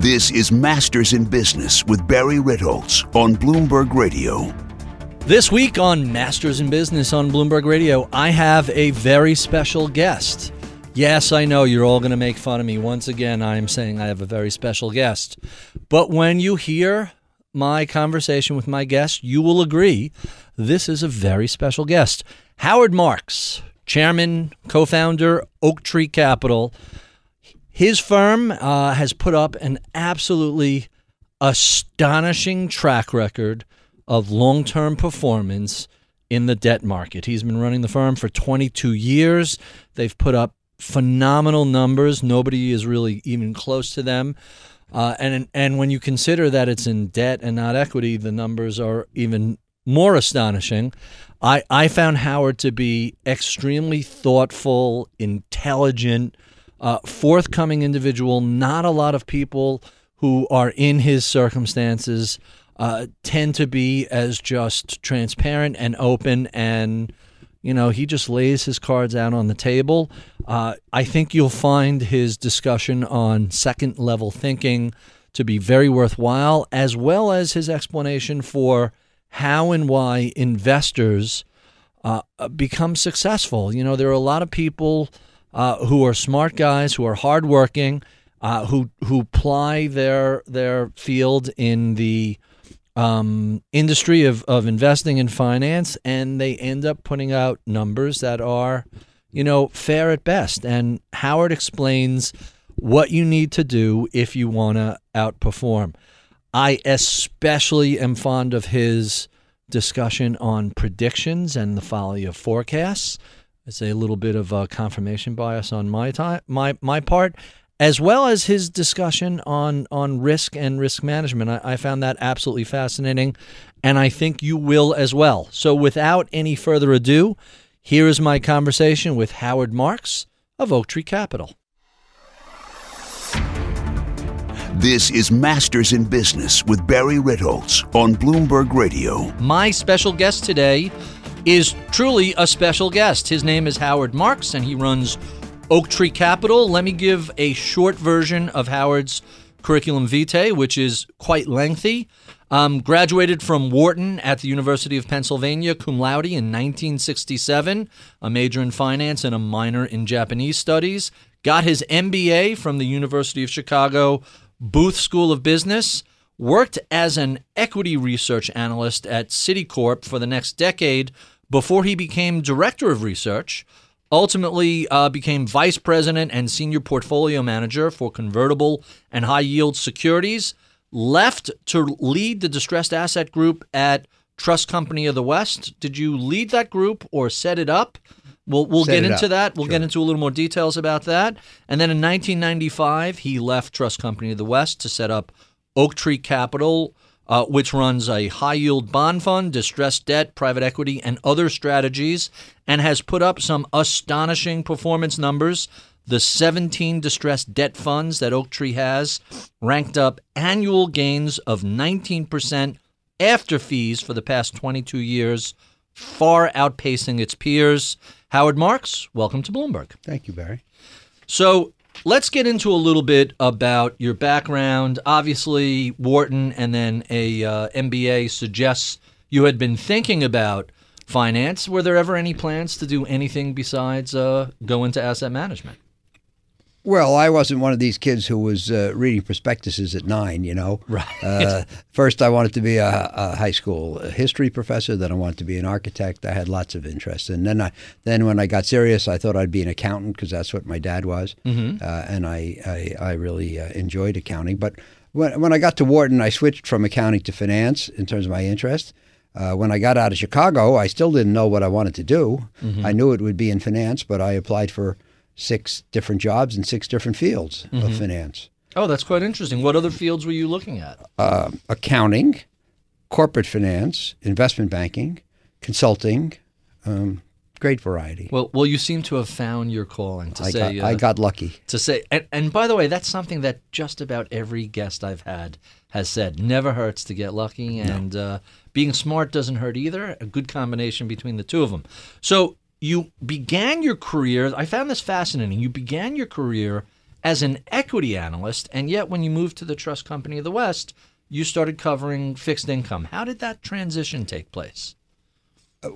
This is Masters in Business with Barry Ritholtz on Bloomberg Radio. This week on Masters in Business on Bloomberg Radio, I have a very special guest. Yes, I know you're all going to make fun of me. Once again, I am saying I have a very special guest. But when you hear my conversation with my guest, you will agree this is a very special guest. Howard Marks, chairman, co founder, Oaktree Capital. His firm uh, has put up an absolutely astonishing track record of long term performance in the debt market. He's been running the firm for 22 years. They've put up phenomenal numbers. Nobody is really even close to them. Uh, and and when you consider that it's in debt and not equity, the numbers are even more astonishing. I, I found Howard to be extremely thoughtful, intelligent, uh, forthcoming individual. Not a lot of people who are in his circumstances uh, tend to be as just transparent and open and you know he just lays his cards out on the table uh, i think you'll find his discussion on second level thinking to be very worthwhile as well as his explanation for how and why investors uh, become successful you know there are a lot of people uh, who are smart guys, who are hardworking, uh, who who ply their their field in the um, industry of, of investing in finance, and they end up putting out numbers that are, you know, fair at best. And Howard explains what you need to do if you want to outperform. I especially am fond of his discussion on predictions and the folly of forecasts. It's a little bit of a confirmation bias on my time, my my part, as well as his discussion on on risk and risk management. I, I found that absolutely fascinating, and I think you will as well. So, without any further ado, here is my conversation with Howard Marks of Oaktree Capital. This is Masters in Business with Barry Ritholtz on Bloomberg Radio. My special guest today is truly a special guest. His name is Howard Marks, and he runs Oaktree Capital. Let me give a short version of Howard's curriculum vitae, which is quite lengthy. Um, graduated from Wharton at the University of Pennsylvania, cum laude in 1967, a major in finance and a minor in Japanese studies. Got his MBA from the University of Chicago Booth School of Business worked as an equity research analyst at Citicorp for the next decade before he became director of research. Ultimately, uh, became vice president and senior portfolio manager for convertible and high yield securities. Left to lead the distressed asset group at Trust Company of the West. Did you lead that group or set it up? We'll, we'll get into up. that. We'll sure. get into a little more details about that. And then in 1995, he left Trust Company of the West to set up Oaktree Capital, uh, which runs a high yield bond fund, distressed debt, private equity, and other strategies, and has put up some astonishing performance numbers. The 17 distressed debt funds that Oaktree has ranked up annual gains of 19% after fees for the past 22 years, far outpacing its peers. Howard Marks, welcome to Bloomberg. Thank you, Barry. So, let's get into a little bit about your background. Obviously, Wharton and then a uh, MBA suggests you had been thinking about finance. Were there ever any plans to do anything besides uh, go into asset management? Well, I wasn't one of these kids who was uh, reading prospectuses at nine, you know. Right. Uh, first, I wanted to be a, a high school history professor. Then, I wanted to be an architect. I had lots of interests, and then, I, then when I got serious, I thought I'd be an accountant because that's what my dad was, mm-hmm. uh, and I, I, I really uh, enjoyed accounting. But when, when I got to Wharton, I switched from accounting to finance in terms of my interest. Uh, when I got out of Chicago, I still didn't know what I wanted to do. Mm-hmm. I knew it would be in finance, but I applied for six different jobs in six different fields mm-hmm. of finance. Oh, that's quite interesting. What other fields were you looking at? Uh, accounting, corporate finance, investment banking, consulting. Um, great variety. Well, well, you seem to have found your calling. To I say, got, uh, I got lucky. To say, and, and by the way, that's something that just about every guest I've had has said. Never hurts to get lucky, and no. uh, being smart doesn't hurt either. A good combination between the two of them. So you began your career, I found this fascinating. You began your career as an equity analyst, and yet when you moved to the Trust Company of the West, you started covering fixed income. How did that transition take place?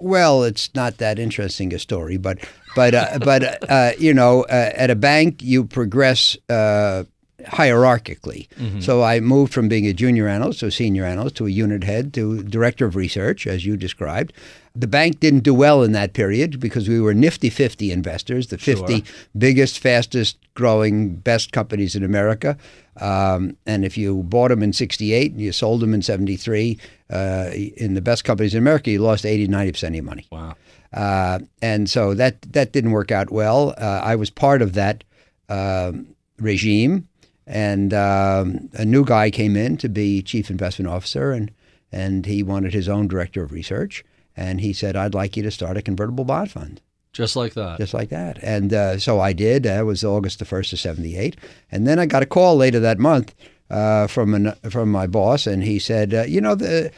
Well, it's not that interesting a story, but but uh, but uh, you know, uh, at a bank you progress uh, hierarchically. Mm-hmm. So I moved from being a junior analyst to a senior analyst to a unit head to director of research, as you described. The bank didn't do well in that period because we were nifty 50 investors, the 50 sure. biggest, fastest growing, best companies in America. Um, and if you bought them in 68 and you sold them in 73, uh, in the best companies in America, you lost 80, 90% of your money. Wow. Uh, and so that, that didn't work out well. Uh, I was part of that um, regime and um, a new guy came in to be chief investment officer, and and he wanted his own director of research, and he said, "I'd like you to start a convertible bond fund." Just like that. Just like that. And uh, so I did. That was August the first of '78, and then I got a call later that month uh, from an, from my boss, and he said, uh, "You know, the,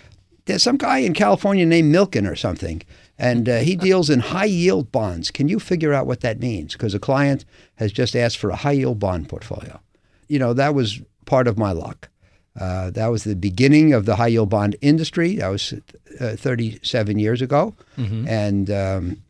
there's some guy in California named Milken or something." and uh, he deals in high yield bonds. Can you figure out what that means? Because a client has just asked for a high yield bond portfolio you know, that was part of my luck. Uh, that was the beginning of the high yield bond industry. That was uh, 37 years ago. Mm-hmm. And, um,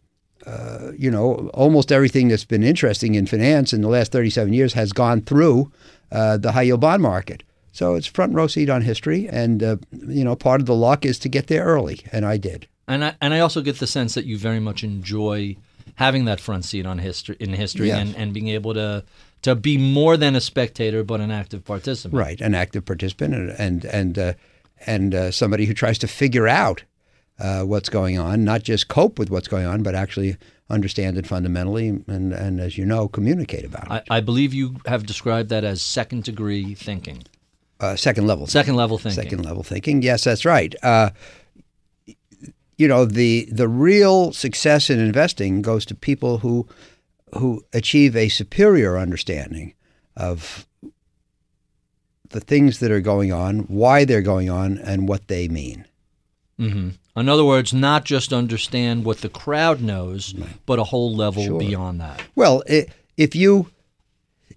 uh, you know, almost everything that's been interesting in finance in the last 37 years has gone through uh, the high yield bond market. So it's front row seat on history. And, uh, you know, part of the luck is to get there early. And I did. And I, and I also get the sense that you very much enjoy having that front seat on history in history yes. and, and being able to to be more than a spectator, but an active participant. Right, an active participant, and and and, uh, and uh, somebody who tries to figure out uh, what's going on, not just cope with what's going on, but actually understand it fundamentally, and and as you know, communicate about it. I, I believe you have described that as second degree thinking. Uh, second level. Second level thinking. Second level thinking. Yes, that's right. Uh, you know the the real success in investing goes to people who who achieve a superior understanding of the things that are going on, why they're going on, and what they mean. Mm-hmm. In other words, not just understand what the crowd knows, right. but a whole level sure. beyond that. Well, if you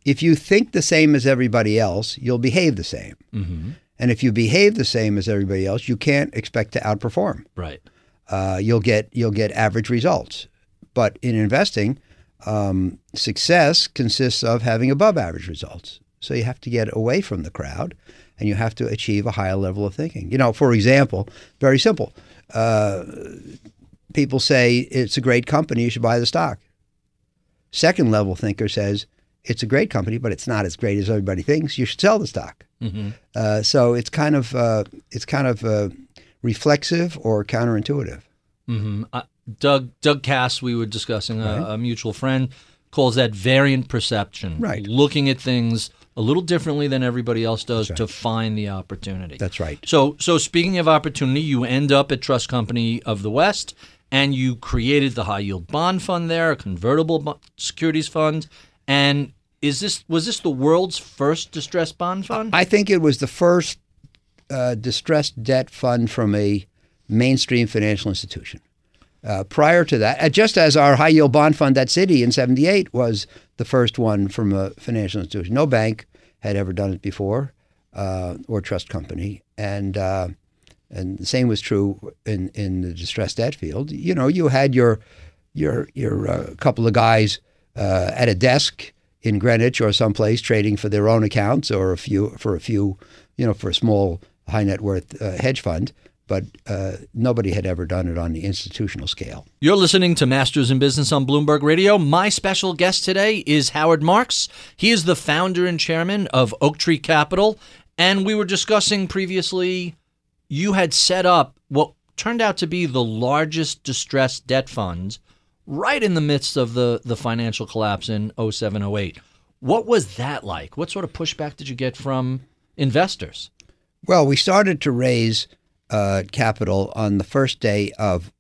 if you think the same as everybody else, you'll behave the same. Mm-hmm. And if you behave the same as everybody else, you can't expect to outperform. Right. Uh, you'll get you'll get average results. But in investing, um, success consists of having above average results. So you have to get away from the crowd and you have to achieve a higher level of thinking. You know, for example, very simple. Uh, people say it's a great company, you should buy the stock. Second level thinker says it's a great company, but it's not as great as everybody thinks. You should sell the stock. Mm-hmm. Uh, so it's kind of uh, it's kind of uh, reflexive or counterintuitive. Mm-hmm. Doug Doug Kass, we were discussing, right. a, a, mutual friend, calls that variant perception. Right. Looking at things a little differently than everybody else does right. to find the opportunity. That's right. So so speaking of opportunity, you end up at Trust Company of the West and you created the high yield bond fund there, a convertible securities fund, and is this was this the world's first distressed bond fund? I think it was the first uh, distressed debt fund from a mainstream financial institution. Uh, prior to that, uh, just as our high yield bond fund at Citi in 78 was the first one from a financial institution. No bank had ever done it before uh, or trust company. And, uh, and the same was true in, in the distressed debt field. You know, you had your, your, your uh, couple of guys uh, at a desk in Greenwich or someplace trading for their own accounts or a few for a few, you know, for a small high net worth hedge fund. But uh, nobody had ever done it on the institutional scale. You're listening to Masters in Business on Bloomberg Radio. My special guest today is Howard Marks. He is the founder and chairman of Oaktree Capital. And we were discussing previously, you had set up what turned out to be the largest distressed debt fund right in the midst of the, the financial collapse in 07 08. What was that like? What sort of pushback did you get from investors? Well, we started to raise uh, capital on the first day of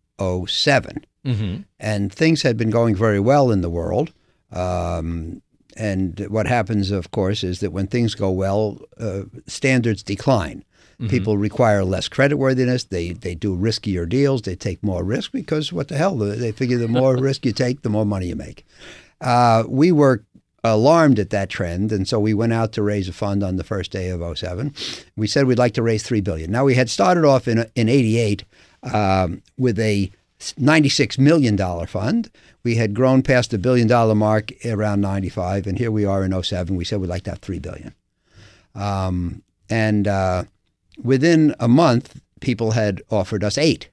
7 Mm-hmm. and things had been going very well in the world. Um, and what happens, of course, is that when things go well, uh, standards decline. People require less creditworthiness. They they do riskier deals. They take more risk because what the hell? They figure the more risk you take, the more money you make. Uh, we were alarmed at that trend, and so we went out to raise a fund on the first day of 07. We said we'd like to raise three billion. Now we had started off in in '88 um, with a 96 million dollar fund. We had grown past the billion dollar mark around 95, and here we are in 07. We said we'd like to have three billion. Um, and uh, within a month, people had offered us eight.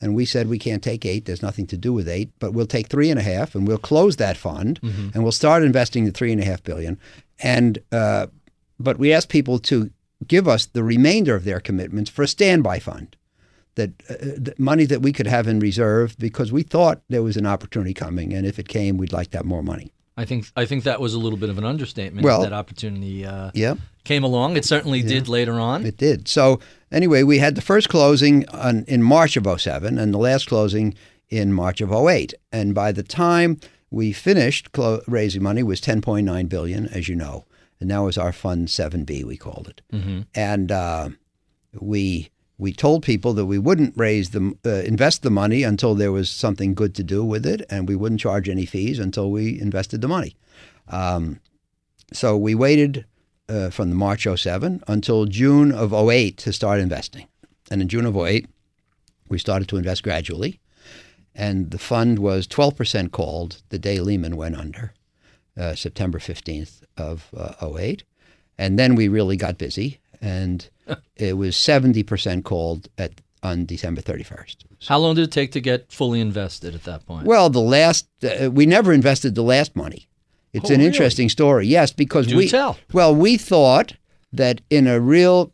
And we said we can't take eight. There's nothing to do with eight, but we'll take three and a half, and we'll close that fund, and we'll start investing the three and a half billion. And uh, but we asked people to give us the remainder of their commitments for a standby fund, that uh, the money that we could have in reserve because we thought there was an opportunity coming, and if it came, we'd like to have more money. I think I think that was a little bit of an understatement. Well- that opportunity uh, Yeah. Came along. It certainly did later on. It did. So anyway, we had the first closing on, in March of 07 and the last closing in March of 08. And by the time we finished clo- raising money was 10.9 billion, as you know. And that was our fund 7B, we called it. And uh, we we told people that we wouldn't raise the uh, invest the money until there was something good to do with it, and we wouldn't charge any fees until we invested the money. Um, so we waited uh, from the March 07 until June of 08 to start investing. And in June of 08, we started to invest gradually. And the fund was 12% called the day Lehman went under, uh, September 15th of uh, 08. And then we really got busy, and it was 70% called at on December 31st. How long did it take to get fully invested at that point? Well, the last uh, we never invested the last money. It's Oh, an really? interesting story. Yes, because Do we tell. well we thought that in a real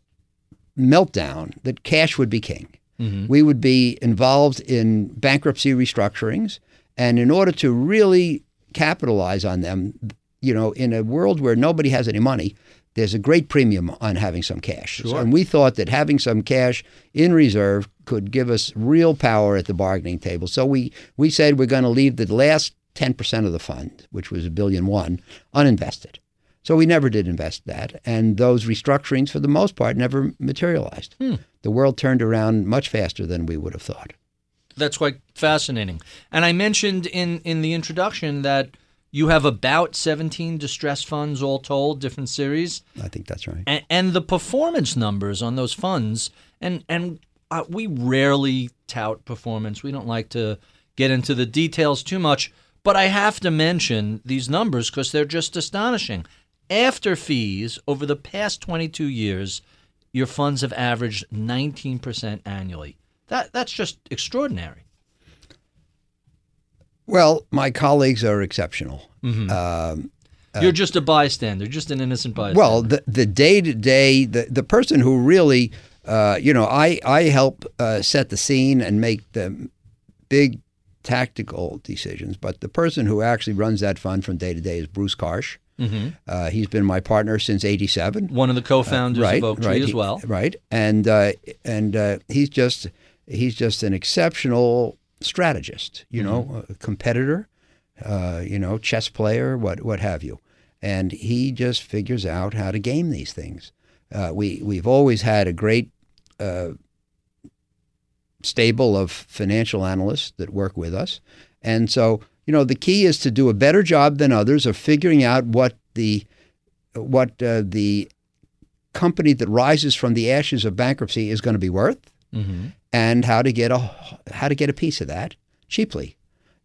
meltdown that cash would be king. Mm-hmm. We would be involved in bankruptcy restructurings, and in order to really capitalize on them, you know, in a world where nobody has any money, there's a great premium on having some cash. Sure. And we thought that having some cash in reserve could give us real power at the bargaining table. So we, we said we're going to leave the last 10% of the fund, which was a billion one, uninvested. So we never did invest that. And those restructurings, for the most part, never materialized. The world turned around much faster than we would have thought. That's quite fascinating. And I mentioned in in the introduction that you have about 17 distressed funds all told, different series, I think that's right. and, and the performance numbers on those funds and and uh, we rarely tout performance. We don't like to get into the details too much, but I have to mention these numbers because they're just astonishing. After fees, over the past 22 years, your funds have averaged 19% annually. That that's just extraordinary. Well, my colleagues are exceptional. Mm-hmm. Um, You're just a bystander, just an innocent bystander. well, the the day to day, the the person who really, uh, you know, I I help uh, set the scene and make the big tactical decisions, but the person who actually runs that fund from day to day is Bruce Karsh. Mm-hmm. Uh, he's been my partner since '87. one of the co-founders right, of Oaktree right, as he- well. right, and uh, and uh, he's just he's just an exceptional strategist. You know, Mm-hmm. a competitor. Uh, you know, chess player, what what have you, and he just figures out how to game these things. Uh, we we've always had a great uh, stable of financial analysts that work with us, and so you know the key is to do a better job than others of figuring out what the what uh, the company that rises from the ashes of bankruptcy is going to be worth Mm-hmm. and how to get a how to get a piece of that cheaply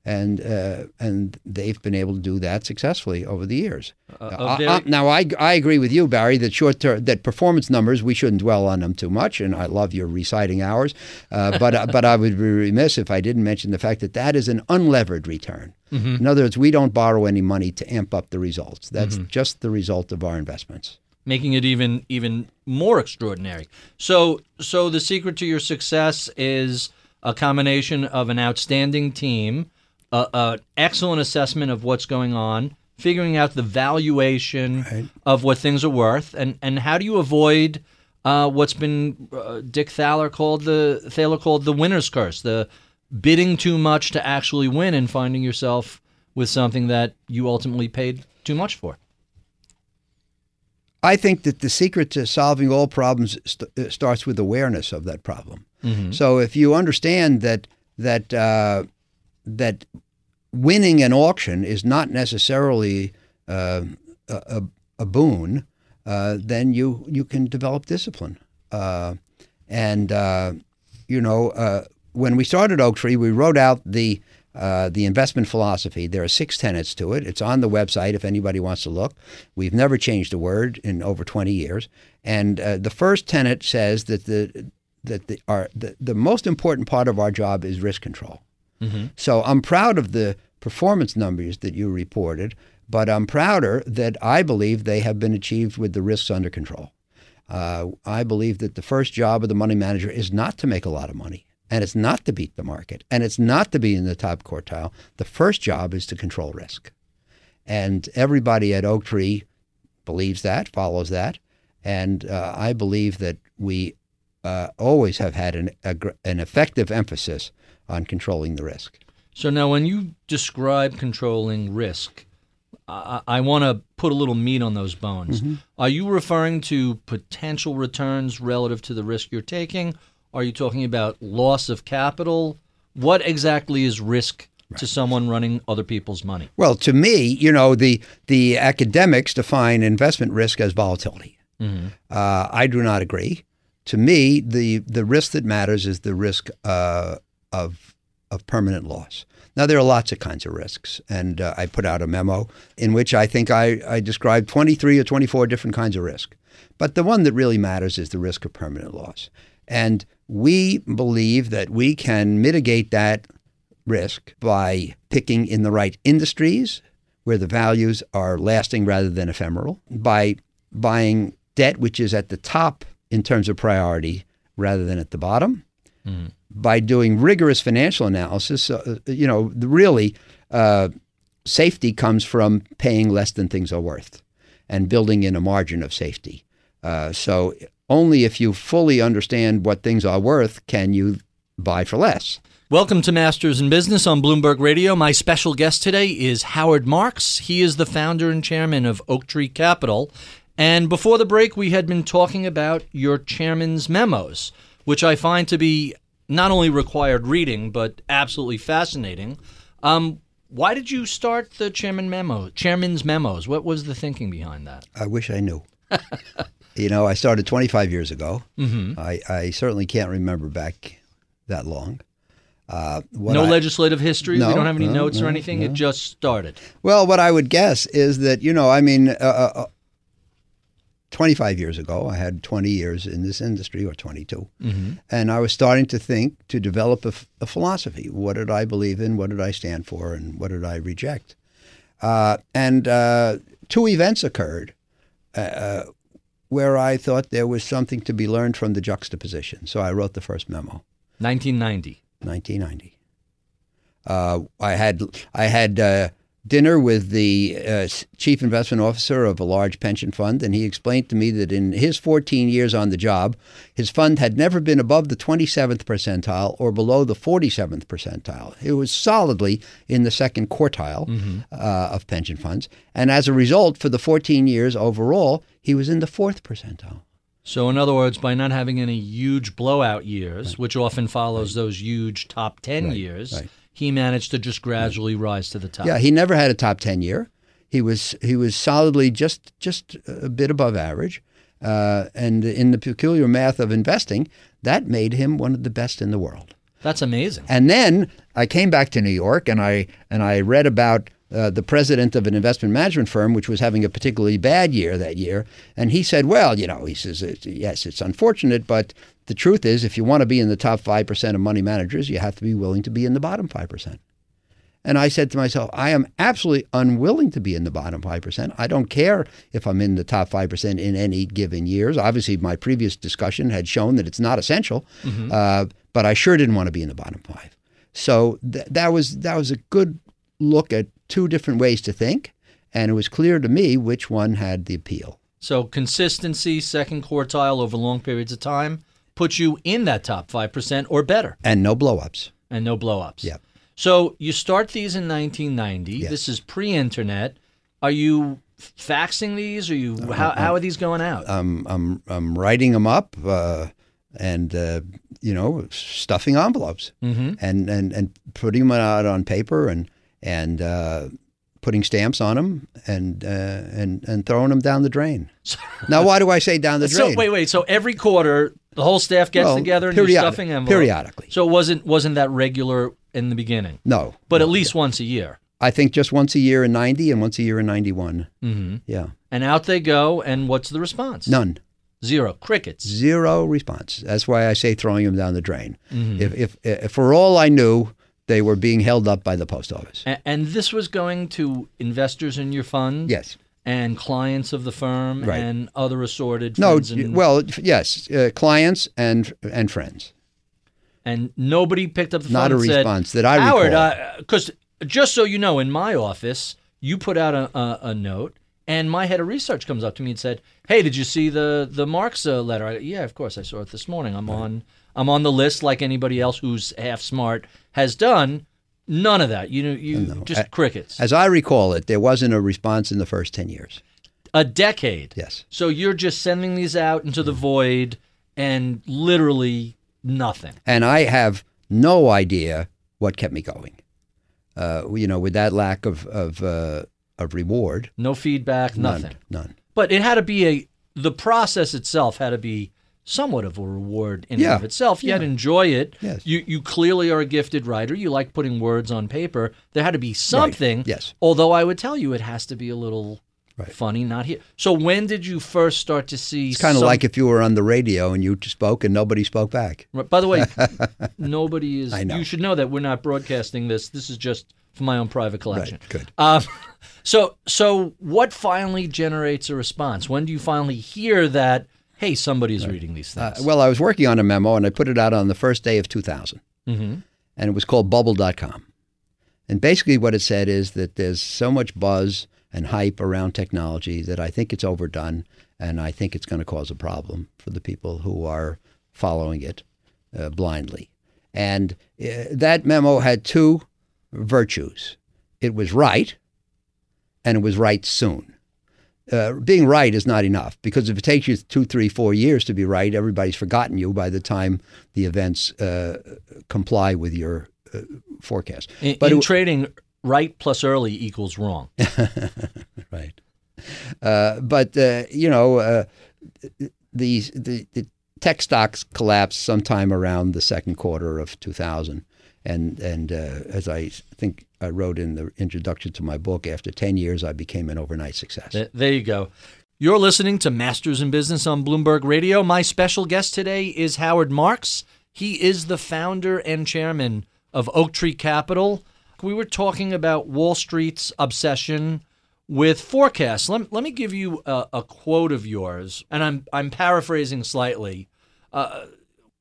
and uh, and they've been able to do that successfully over the years. I- very- I- now, I, I agree with you, Barry, that short term that performance numbers we shouldn't dwell on them too much, and I love your reciting hours, uh, but but I would be remiss if I didn't mention the fact that that is an unlevered return. In other words, we don't borrow any money to amp up the results. That's just the result of our investments. making it even even more extraordinary. So so the secret to your success is a combination of an outstanding team, a, a excellent assessment of what's going on, figuring out the valuation of what things are worth, and and how do you avoid uh, what's been uh, Dick Thaler called the Thaler called the winner's curse, the bidding too much to actually win and finding yourself with something that you ultimately paid too much for. I think that the secret to solving all problems st- uh, starts with awareness of that problem. So if you understand that that uh, that winning an auction is not necessarily uh, a, a, boon, uh, then you you can develop discipline. Uh, and uh, you know, uh, when we started Oaktree, we wrote out the uh, the investment philosophy. There are six tenets to it. It's on the website if anybody wants to look. We've never changed a word in over 20 years. And the first tenet says that the that the, our, the the most important part of our job is risk control. So I'm proud of the performance numbers that you reported, but I'm prouder that I believe they have been achieved with the risks under control. Uh, I believe that the first job of the money manager is not to make a lot of money, and it's not to beat the market, and it's not to be in the top quartile. The first job is to control risk. And everybody at Oaktree believes that, follows that. And uh, I believe that we uh, always have had an, a, an effective emphasis on controlling the risk. So now, when you describe controlling risk, I, I want to put a little meat on those bones. Are you referring to potential returns relative to the risk you're taking? Are you talking about loss of capital? What exactly is risk to someone running other people's money? Well, to me, you know, the the academics define investment risk as volatility. Uh, I do not agree. To me, the the risk that matters is the risk uh, of of permanent loss. Now, there are lots of kinds of risks, and uh, I put out a memo in which I think I, I described 23 or 24 different kinds of risk. But the one that really matters is the risk of permanent loss. And we believe that we can mitigate that risk by picking in the right industries where the values are lasting rather than ephemeral, by buying debt which is at the top in terms of priority rather than at the bottom, by doing rigorous financial analysis. Uh, you know, really, uh, safety comes from paying less than things are worth and building in a margin of safety. Uh, so only if you fully understand what things are worth can you buy for less. Welcome to Masters in Business on Bloomberg Radio. My special guest today is Howard Marks. He is the founder and chairman of Oaktree Capital. And before the break, we had been talking about your chairman's memos, which I find to be not only required reading, but absolutely fascinating. Um, why did you start the chairman memo, chairman's memos? What was the thinking behind that? I wish I knew. you know, I started 25 years ago. Mm-hmm. I, I certainly can't remember back that long. Uh, no I- legislative history. No, we don't have any no, notes or no, anything. It just started. Well, what I would guess is that, you know, I mean, uh, uh, uh, 25 years ago, I had 20 years in this industry, or 22. And I was starting to think to develop a philosophy. What did I believe in? What did I stand for? And what did I reject? Uh, and uh, two events occurred uh, where I thought there was something to be learned from the juxtaposition. So I wrote the first memo. 1990. 1990. Uh, I had I had uh, dinner with the uh, chief investment officer of a large pension fund, and he explained to me that in his 14 years on the job, his fund had never been above the 27th percentile or below the 47th percentile. It was solidly in the second quartile uh, of pension funds, and as a result, for the 14 years overall, he was in the fourth percentile. So, in other words, by not having any huge blowout years, which often follows those huge top 10 years, right. He managed to just gradually rise to the top. Yeah, he never had a top ten year. He was he was solidly just just a bit above average, uh, and in the peculiar math of investing, that made him one of the best in the world. That's amazing. And then I came back to New York and I and I read about uh, the president of an investment management firm, which was having a particularly bad year that year. And he said, well, you know, he says, yes, it's unfortunate, but the truth is, if you want to be in the top 5% of money managers, you have to be willing to be in the bottom 5%. And I said to myself, I am absolutely unwilling to be in the bottom 5%. I don't care if I'm in the top 5% in any given years. Obviously, my previous discussion had shown that it's not essential, Mm-hmm. uh, but I sure didn't want to be in the bottom five. So th- that was that was a good look at two different ways to think, and it was clear to me which one had the appeal. So consistency, second quartile over long periods of time, puts you in that top 5% or better And no blowups. and no blowups. Yep. So you start these in 1990. Yes. This is pre-internet. Are you faxing these? Are you how, how are these going out? I'm I'm I'm writing them up uh, and uh, you know stuffing envelopes mm-hmm. and, and and putting them out on paper and and uh, putting stamps on them and uh, and and throwing them down the drain. now, why do I say down the drain? So wait, wait. So every quarter, the whole staff gets Well, together and you're stuffing envelopes. periodically. So it wasn't wasn't that regular in the beginning, No, but no. at least once a year. I think just once a year in '90 and once a year in '91. Mm-hmm. Yeah, And out they go. And what's the response? none. Zero. Crickets. Zero response. That's why I say throwing them down the drain. Mm-hmm. If, if, if for all I knew, they were being held up by the post office. A- And this was going to investors in your fund? Yes. And clients of the firm Right. and other assorted No. friends and, Well, yes, uh, clients and and friends. and nobody picked up the Not phone a and said, response that I Howard, recall. because just so you know, in my office, you put out a, a, a note, and my head of research comes up to me and said, "Hey, did you see the the Marks uh, letter?" I, yeah, of course, I saw it this morning. I'm on I'm on the list like anybody else who's half smart has done. None of that. You know, you just I- crickets. As I recall it, there wasn't a response in the first ten years. a decade. Yes. So you're just sending these out into the void, and literally nothing. and I have no idea what kept me going. Uh, you know, with that lack of of uh, of reward, No feedback. none, Nothing. none. But it had to be a the process itself had to be somewhat of a reward in and Yeah. of itself. Had to enjoy it. Yes. You you clearly are a gifted writer. You like putting words on paper. There had to be something. Yes. Although I would tell you it has to be a little Right. funny, not here. So when did you first start to see It's kind of some- like if you were on the radio and you spoke and nobody spoke back. Right, By the way, nobody is. I know. You should know that we're not broadcasting this. This is just for my own private collection. Right, good. Um, so, so what finally generates a response? When do you finally hear that? Hey, somebody's reading these Uh, things. well, I was working on a memo and I put it out on the first day of 2000, hmm and it was called Bubble.com. And basically, what it said is that there's so much buzz and hype around technology that I think it's overdone, and I think it's going to cause a problem for the people who are following it uh, blindly. And uh, that memo had two virtues it was right, and it was right soon. Uh, being right is not enough because if it takes you two, three, four years to be right, everybody's forgotten you by the time the events uh, comply with your uh, forecast. In, but in it- trading, right plus early equals wrong. right. Uh, but uh, you know, uh, the, the the tech stocks collapsed sometime around the second quarter of 2000, and and uh, as I think I wrote in the introduction to my book, after 10 years, I became an overnight success. Th- There you go. You're listening to Masters in Business on Bloomberg Radio. My special guest today is Howard Marks. He is the founder and chairman of Oaktree Capital. We were talking about Wall Street's obsession with forecasts. Let, let me give you a, a quote of yours, and I'm, I'm paraphrasing slightly. Uh,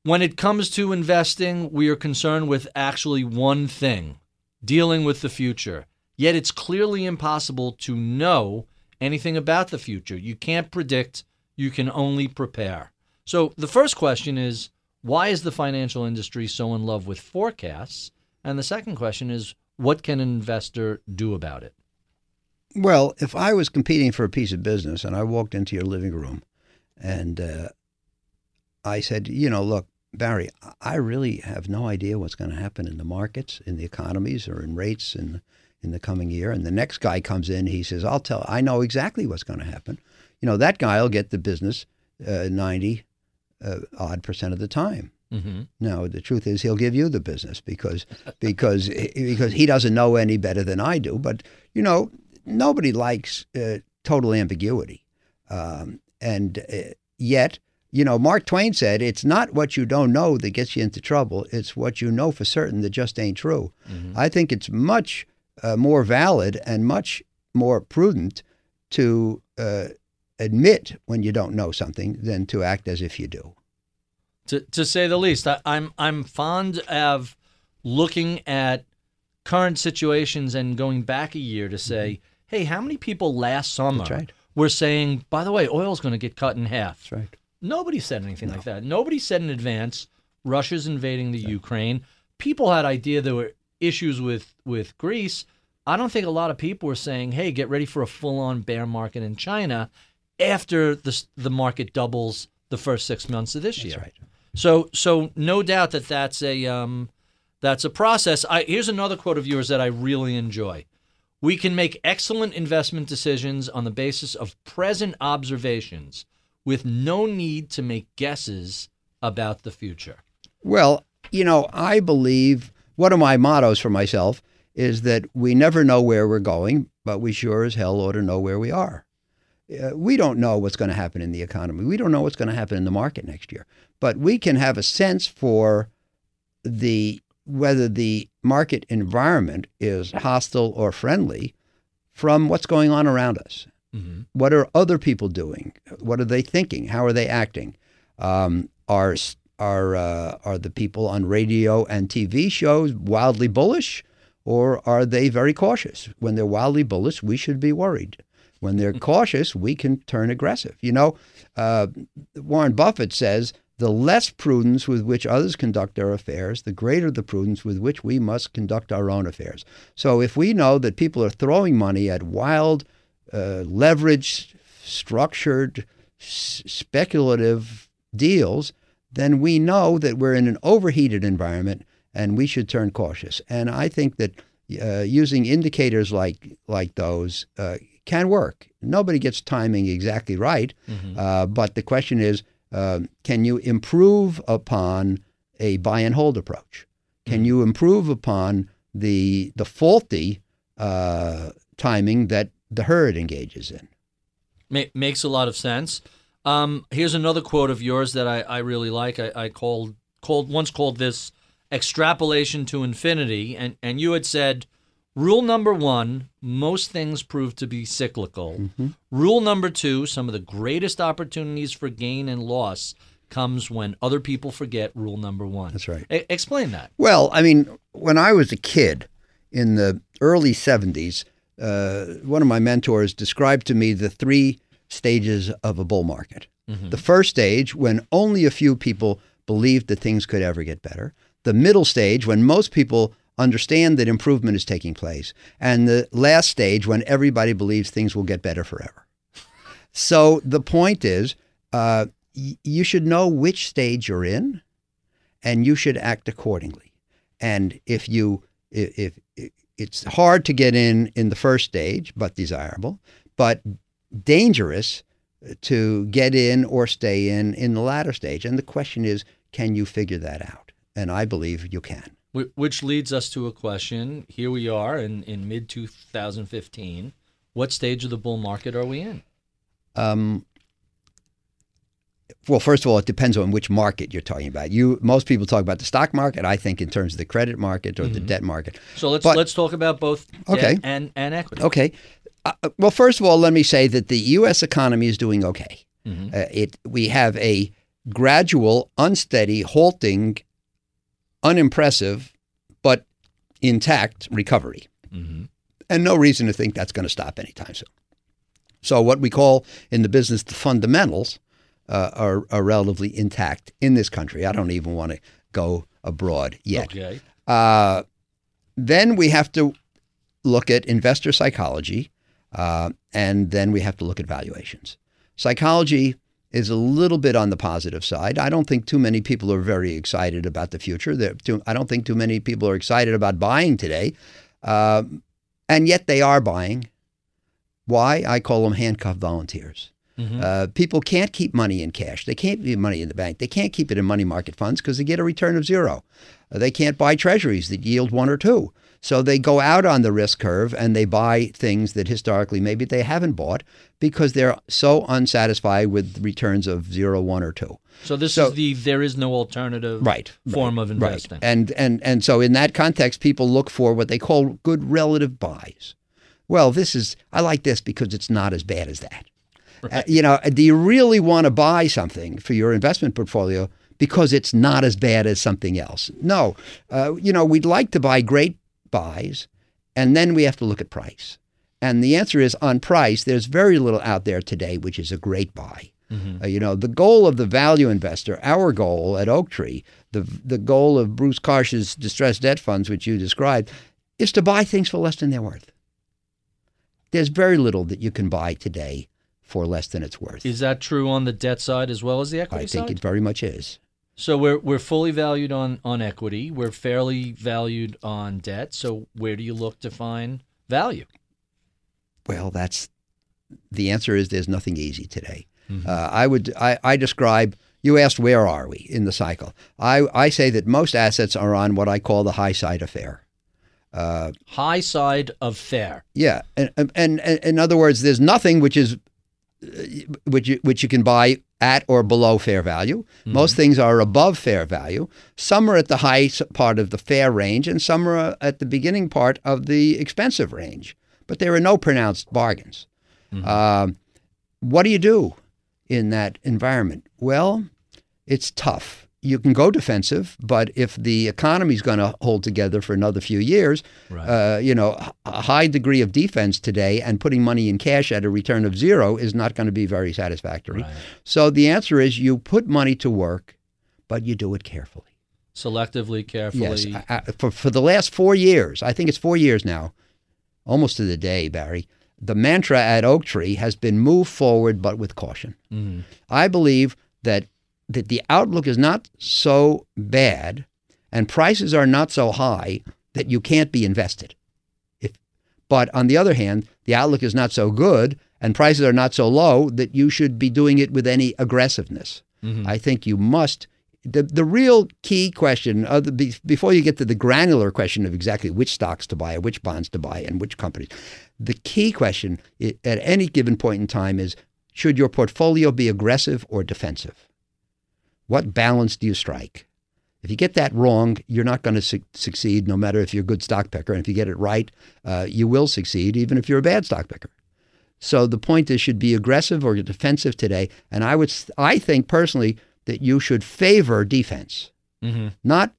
when it comes to investing, we are concerned with actually one thing dealing with the future. Yet it's clearly impossible to know anything about the future. You can't predict, you can only prepare. So the first question is why is the financial industry so in love with forecasts? And the second question is what can an investor do about it? Well, if I was competing for a piece of business and I walked into your living room and uh, I said, you know, look, Barry, I really have no idea what's going to happen in the markets, in the economies, or in rates in in the coming year. And the next guy comes in, he says, I'll tell, I know exactly what's going to happen. You know, that guy will get the business uh, 90 uh, odd percent of the time. Mm-hmm. No, the truth is he'll give you the business because because because he doesn't know any better than I do. But you know, nobody likes uh, total ambiguity, um, and uh, yet. You know, Mark Twain said, "It's not what you don't know that gets you into trouble; it's what you know for certain that just ain't true." I think it's much uh, more valid and much more prudent to uh, admit when you don't know something than to act as if you do. to, to say the least. I, I'm I'm fond of looking at current situations and going back a year to say, hey, how many people last summer Mm-hmm. Right. were saying, by the way, oil's going to get cut in half? That's right. Nobody said anything like that. Nobody said in advance Russia's invading the Ukraine. People had idea there were issues with with Greece. I don't think a lot of people were saying, "Hey, get ready for a full-on bear market in China after the the market doubles the first 6 months of this year." That's right. So so no doubt that that's a um that's a process. I here's another quote of yours that I really enjoy. We can make excellent investment decisions on the basis of present observations with no need to make guesses about the future. Well, you know, I believe one of my mottos for myself is that we never know where we're going, but we sure as hell ought to know where we are. Uh, we don't know what's going to happen in the economy. We don't know what's going to happen in the market next year, but we can have a sense for the whether the market environment is hostile or friendly from what's going on around us. Mm-hmm. What are other people doing? What are they thinking? How are they acting? Um, are are uh, are the people on radio and TV shows wildly bullish, or are they very cautious? When they're wildly bullish, we should be worried. When they're cautious, we can turn aggressive. You know, uh, Warren Buffett says the less prudence with which others conduct their affairs, the greater the prudence with which we must conduct our own affairs. So if we know that people are throwing money at wild, uh, leveraged, structured, s- speculative deals, then we know that we're in an overheated environment and we should turn cautious. And I think that uh, using indicators like like those uh, can work. Nobody gets timing exactly right, uh, but the question is, uh, can you improve upon a buy and hold approach? Can you improve upon the the faulty uh, timing that the herd engages in? Ma- makes a lot of sense. Um, here's another quote of yours that I, I really like. I, I called called once called this extrapolation to infinity, and and you had said, rule number one: most things prove to be cyclical. Rule number two: some of the greatest opportunities for gain and loss comes when other people forget rule number one. That's right. E- explain that. Well, I mean, when I was a kid in the early 70s, uh, one of my mentors described to me the three stages of a bull market. The first stage, when only a few people believed that things could ever get better. The middle stage, when most people understand that improvement is taking place. And the last stage, when everybody believes things will get better forever. So the point is, uh, y- you should know which stage you're in, and you should act accordingly. And if you, if it's hard to get in in the first stage, but desirable, but dangerous to get in or stay in in the latter stage. And the question is, can you figure that out? And I believe you can. Which leads us to a question. Here we are in, in mid 2015. What stage of the bull market are we in? Um, well, first of all, it depends on which market you're talking about. You most people talk about the stock market. I think in terms of the credit market or the debt market. So let's But- let's talk about both debt Okay. and, and equity. Okay. Uh, well, first of all, let me say that the U.S. economy is doing okay. Uh, it we have a gradual, unsteady, halting, unimpressive, but intact recovery, and no reason to think that's going to stop anytime soon. So, what we call in the business the fundamentals uh, are, are relatively intact in this country. I don't even want to go abroad yet. Okay. Uh, then we have to look at investor psychology, uh, and then we have to look at valuations. Psychology is a little bit on the positive side. I don't think too many people are very excited about the future. Too- I don't think too many people are excited about buying today, Um and yet they are buying. Why? I call them handcuffed volunteers. Uh, people can't keep money in cash. They can't keep money in the bank. They can't keep it in money market funds because they get a return of zero. Uh, they can't buy treasuries that yield one or two. So they go out on the risk curve and they buy things that historically maybe they haven't bought because they're so unsatisfied with returns of zero, one, or two. So this So- is the there is no alternative Right, form of investing. Right. And and and so in that context, people look for what they call good relative buys. Well, this is I like this because it's not as bad as that. Uh, you know, do you really want to buy something for your investment portfolio because it's not as bad as something else? No. Uh, you know, we'd like to buy great buys, and then we have to look at price. And the answer is on price, there's very little out there today which is a great buy. Uh, you know, the goal of the value investor, our goal at Oaktree, the the goal of Bruce Karsh's distressed debt funds, which you described, is to buy things for less than they're worth. There's very little that you can buy today for less than it's worth. Is that true on the debt side as well as the equity side? I think it very much is. So we're we're fully valued on on equity. We're fairly valued on debt. So where do you look to find value? Well, that's the answer is there's nothing easy today. Uh, I would I, I describe you asked where are we in the cycle. I, I say that most assets are on what I call the high side affair. High side of fair. Yeah, and, and, and in other words, there's nothing which is uh, Uh, which you, which you can buy at or below fair value. Mm-hmm. Most things are above fair value. Some are at the high part of the fair range, and some are uh, at the beginning part of the expensive range. But there are no pronounced bargains. Mm-hmm. Um, what do you do in that environment? Well, it's tough. You can go defensive, but if the economy is going to hold together for another few years, uh, you know, a high degree of defense today and putting money in cash at a return of zero is not going to be very satisfactory. So the answer is you put money to work, but you do it carefully. Selectively, carefully. Yes, I, I, for for the last four years, I think it's four years now, almost to the day, Barry. The mantra at Oaktree has been move forward, but with caution. I believe that that the outlook is not so bad, and prices are not so high that you can't be invested. If, but on the other hand, the outlook is not so good, and prices are not so low that you should be doing it with any aggressiveness. Mm-hmm. I think you must. The, the real key question, uh, other, be, before you get to the granular question of exactly which stocks to buy, or which bonds to buy, and which companies, the key question at any given point in time is should your portfolio be aggressive or defensive? What balance do you strike? If you get that wrong, you're not going to su- succeed, no matter if you're a good stock picker. And if you get it right, uh, you will succeed, even if you're a bad stock picker. So the point is, should be aggressive or defensive today. And I would, I think personally that you should favor defense, not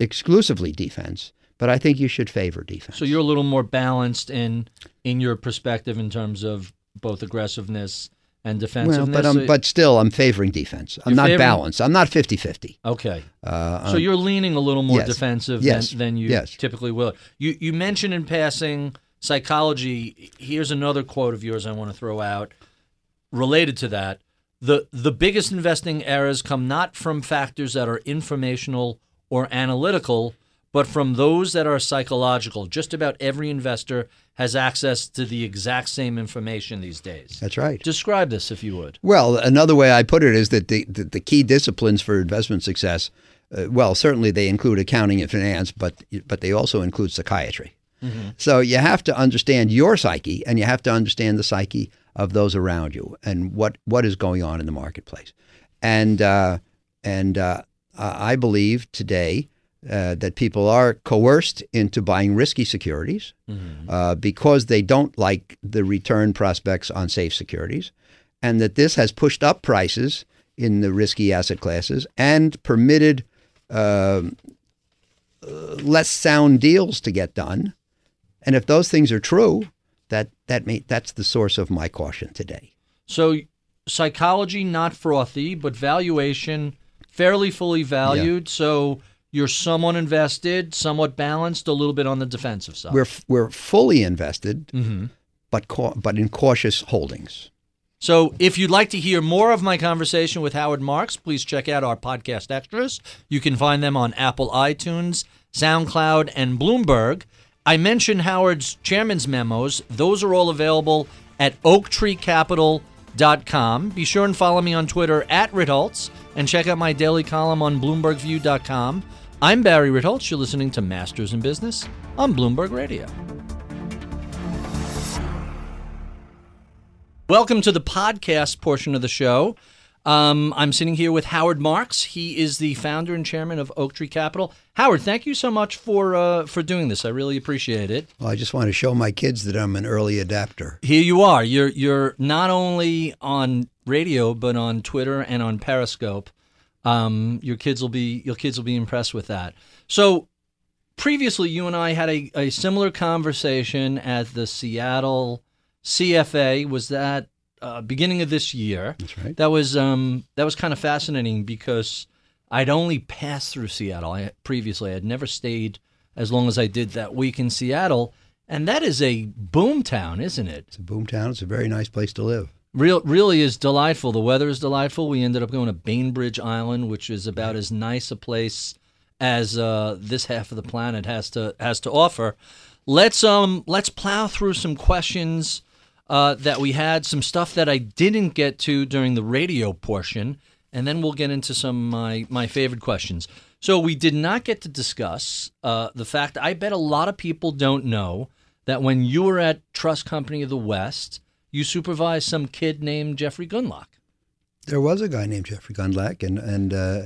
exclusively defense, but I think you should favor defense. So you're a little more balanced in in your perspective in terms of both aggressiveness and well, defensiveness. but I'm, but still, I'm favoring defense. I'm You're not favoring- balanced. I'm not 50-50. okay. Uh, So you're leaning a little more yes. defensive Yes. than, than you Yes. typically will. You you mentioned in passing psychology. Here's another quote of yours I want to throw out related to that. The the biggest investing errors come not from factors that are informational or analytical, but from those that are psychological. Just about every investor has access to the exact same information these days. That's right. Describe this if you would. Well, another way I put it is that the, the, the key disciplines for investment success, uh, well, certainly they include accounting and finance, but but they also include psychiatry. So you have to understand your psyche, and you have to understand the psyche of those around you, and what what is going on in the marketplace. And uh, and uh, I believe today uh, that people are coerced into buying risky securities uh, because they don't like the return prospects on safe securities, and that this has pushed up prices in the risky asset classes and permitted um, uh, less sound deals to get done. And if those things are true, that that may, that's the source of my caution today. So psychology not frothy, but valuation fairly fully valued. So you're somewhat invested, somewhat balanced, a little bit on the defensive side. We're we're fully invested, mm-hmm. but cau- but in cautious holdings. So, if you'd like to hear more of my conversation with Howard Marks, please check out our podcast extras. You can find them on Apple iTunes, SoundCloud, and Bloomberg. I mentioned Howard's chairman's memos. Those are all available at bloombergview.com. Be sure and follow me on Twitter at Ritholtz and check out my daily column on bloombergview.com. I'm Barry Ritholtz. You're listening to Masters in Business on Bloomberg Radio. Welcome to the podcast portion of the show. Um, I'm sitting here with Howard Marks. He is the founder and chairman of Oaktree Capital. Howard, thank you so much for uh, for doing this. I really appreciate it. Well, I just want to show my kids that I'm an early adapter. Here you are. You're you're not only on radio but on Twitter and on Periscope. Um, your kids will be your kids will be impressed with that. So previously, you and I had a, a similar conversation at the Seattle CFA. Was that uh, beginning of this year? That's right. That was um, that was kind of fascinating because I'd only passed through Seattle. I previously I had never stayed as long as I did that week in Seattle, and that is a boom town, isn't it? It's a boom town. It's a very nice place to live. Real, really is delightful. The weather is delightful. We ended up going to Bainbridge Island, which is about as nice a place as uh, this half of the planet has to has to offer. Let's um let's plow through some questions uh, that we had, some stuff that I didn't get to during the radio portion, and then we'll get into some of my my favorite questions. So we did not get to discuss uh, the fact. I bet a lot of people don't know that when you were at Trust Company of the West, you supervised some kid named Jeffrey Gundlach. There was a guy named Jeffrey Gundlach, and and uh,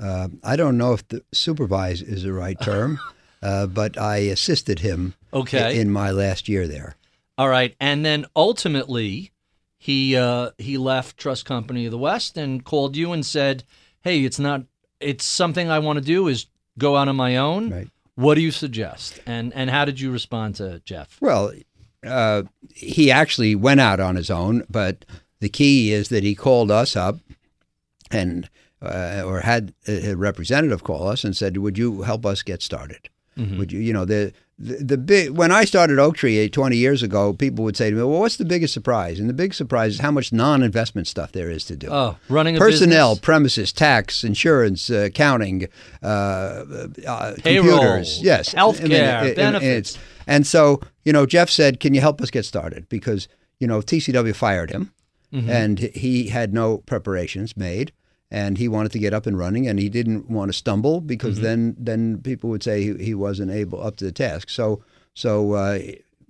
uh, I don't know if the supervise is the right term, uh, but I assisted him Okay. in my last year there. All right, and then ultimately, he uh, he left Trust Company of the West and called you and said, "Hey, it's not. It's something I want to do. Is go out on my own. Right. What do you suggest?" And and how did you respond to Jeff? Well, uh, he actually went out on his own, but the key is that he called us up and uh, or had a representative call us and said, "Would you help us get started? Would you, you know, the, the the big when I started Oaktree 20 years ago, people would say to me, "Well, what's the biggest surprise?" And the big surprise is how much non-investment stuff there is to do. Oh, running a personnel, business? premises, tax, insurance, uh, accounting, uh, uh, Payroll, computers, yes, healthcare, it- it- benefits. it's- and so, you know, Jeff said, "Can you help us get started?" Because you know, TCW fired him, Mm-hmm. and he had no preparations made, and he wanted to get up and running, and he didn't want to stumble because Mm-hmm. then then people would say he, he wasn't able up to the task. So so uh,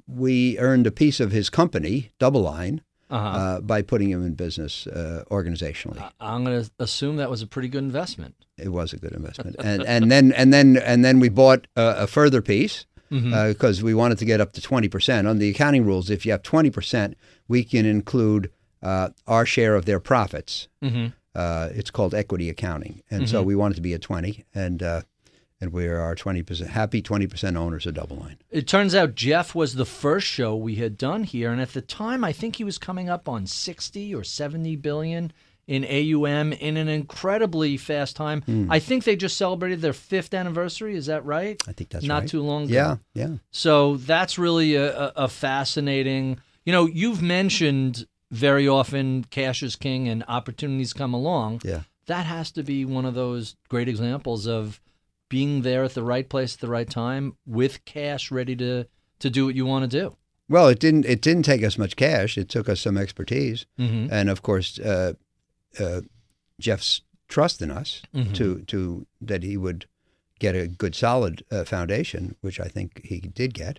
we earned a piece of his company, DoubleLine. Uh-huh. Uh, by putting him in business uh, organizationally, I'm going to assume that was a pretty good investment. it was a good investment. And and then and then and then we bought a, a further piece because we wanted to get up to twenty percent. On the accounting rules, if you have twenty percent, we can include uh, our share of their profits. Mm-hmm. Uh, it's called equity accounting, and so we wanted to be at twenty, and uh, and we are twenty percent happy twenty percent owners of DoubleLine. It turns out Jeff was the first show we had done here, and at the time, I think he was coming up on 60 or 70 billion in AUM in an incredibly fast time. I think they just celebrated their fifth anniversary. Is that right? I think that's not right. too long ago. Yeah, yeah. So that's really a, a, fascinating. You know, you've mentioned very often cash is king and opportunities come along. Yeah. That has to be one of those great examples of being there at the right place at the right time with cash ready to to do what you want to do. Well, it didn't. It didn't take us much cash. It took us some expertise, Mhm. and of course, uh, uh, Jeff's trust in us Mhm. to to that he would get a good, solid uh, foundation, which I think he did get.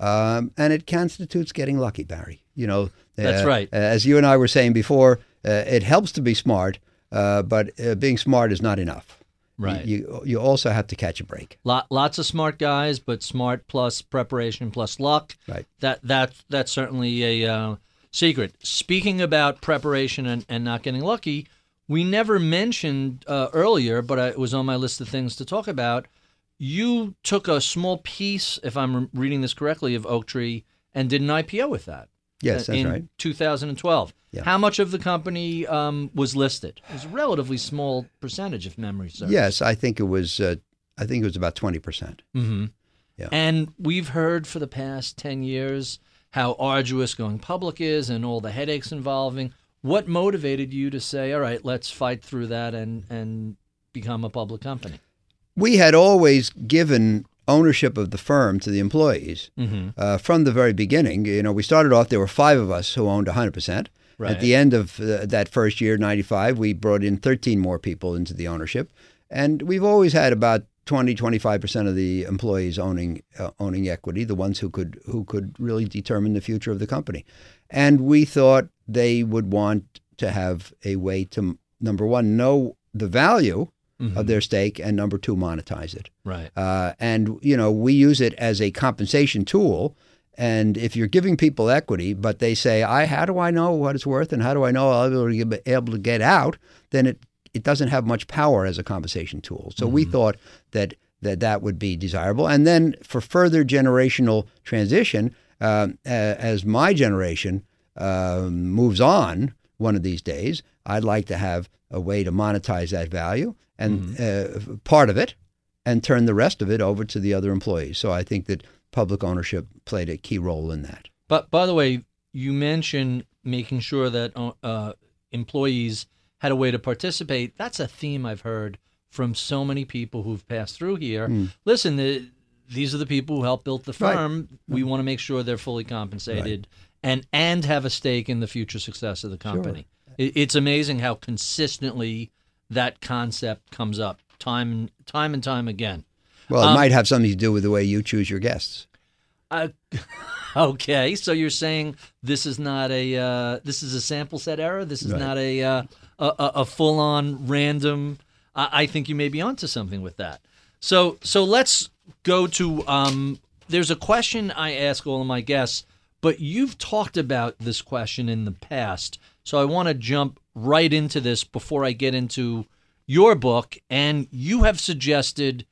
Um, and it constitutes getting lucky, Barry. You know, That's uh, right. As you and I were saying before, uh, it helps to be smart, uh, but uh, being smart is not enough. Right. You you also have to catch a break. Lot, lots of smart guys, but smart plus preparation plus luck. Right. That that that's certainly a uh, secret. Speaking about preparation and, and not getting lucky, we never mentioned uh, earlier, but I, it was on my list of things to talk about. You took a small piece, if I'm reading this correctly, of Oaktree and did an IPO with that. Yes, uh, that's in right. 2012. Yeah. How much of the company um, was listed? It was a relatively small percentage, if memory serves. Yes, I think it was. Uh, I think it was about twenty percent. hmm Yeah. And we've heard for the past 10 years how arduous going public is and all the headaches involving. What motivated you to say, all right, let's fight through that and, and become a public company? we had always given ownership of the firm to the employees Mm-hmm. uh, from the very beginning. You know, we started off, there were five of us who owned 100%, Right. At the end of uh, that first year, 95, we brought in 13 more people into the ownership. And we've always had about 20, 25% of the employees owning uh, owning equity, the ones who could who could really determine the future of the company. And we thought they would want to have a way to number one know the value of their stake, and number two monetize it. Right. Uh, and you know we use it as a compensation tool. And if you're giving people equity, but they say, "I how do I know what it's worth, and how do I know I'll be able to get, able to get out?" Then it it doesn't have much power as a compensation tool. So we thought that that that would be desirable. And then for further generational transition, um, a- as my generation um, moves on, one of these days, I'd like to have a way to monetize that value and uh, part of it, and turn the rest of it over to the other employees. So I think that public ownership played a key role in that. But by the way, you mentioned making sure that uh, uh, employees had a way to participate. That's a theme I've heard from so many people who've passed through here. Listen, the, these are the people who helped build the Hmm. Right. firm. We want to make sure they're fully compensated and and have a stake in the future success of the company. It, it's amazing how consistently that concept comes up time time and time again. Well, it Um, might have something to do with the way you choose your guests. Uh, okay, so you're saying this is not a uh, this is a sample set error. This is Right. not a uh, a, a, a full on random. I, I think you may be onto something with that. So so let's go to. Um, there's a question I ask all of my guests, but you've talked about this question in the past. So I want to jump right into this before I get into your book. And you have suggested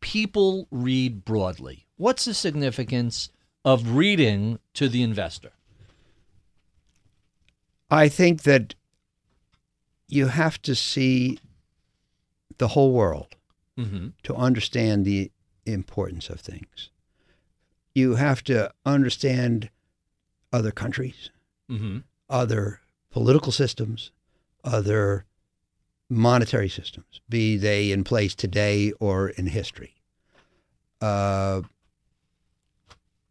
people read broadly. What's the significance of reading to the investor? I think that you have to see the whole world Mm-hmm. to understand the importance of things. You have to understand other countries, Mm-hmm. other political systems, other monetary systems, be they in place today or in history. Uh,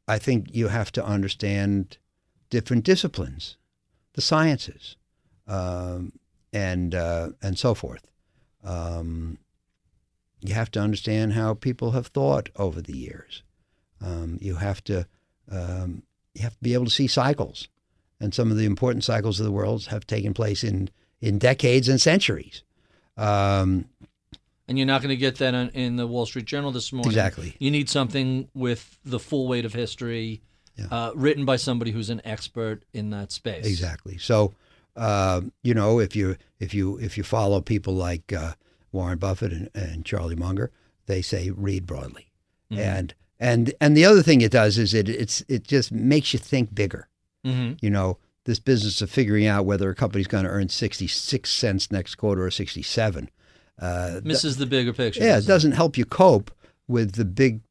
I think you have to understand different disciplines, the sciences, um, and uh, and so forth. Um, you have to understand how people have thought over the years. Um, you have to um, you have to be able to see cycles, and some of the important cycles of the world have taken place in in decades and centuries. Um, And you're not going to get that on, in the Wall Street Journal this morning. Exactly. You need something with the full weight of history, Yeah. uh, written by somebody who's an expert in that space. Exactly. So, uh, you know, if you if you if you follow people like uh, Warren Buffett and, and Charlie Munger, they say read broadly, and and and the other thing it does is it it's it just makes you think bigger. Mm-hmm. You know, this business of figuring out whether a company's going to earn sixty six cents next quarter or sixty seven. Uh, Misses the bigger picture. yeah, it doesn't doesn't help you cope with the big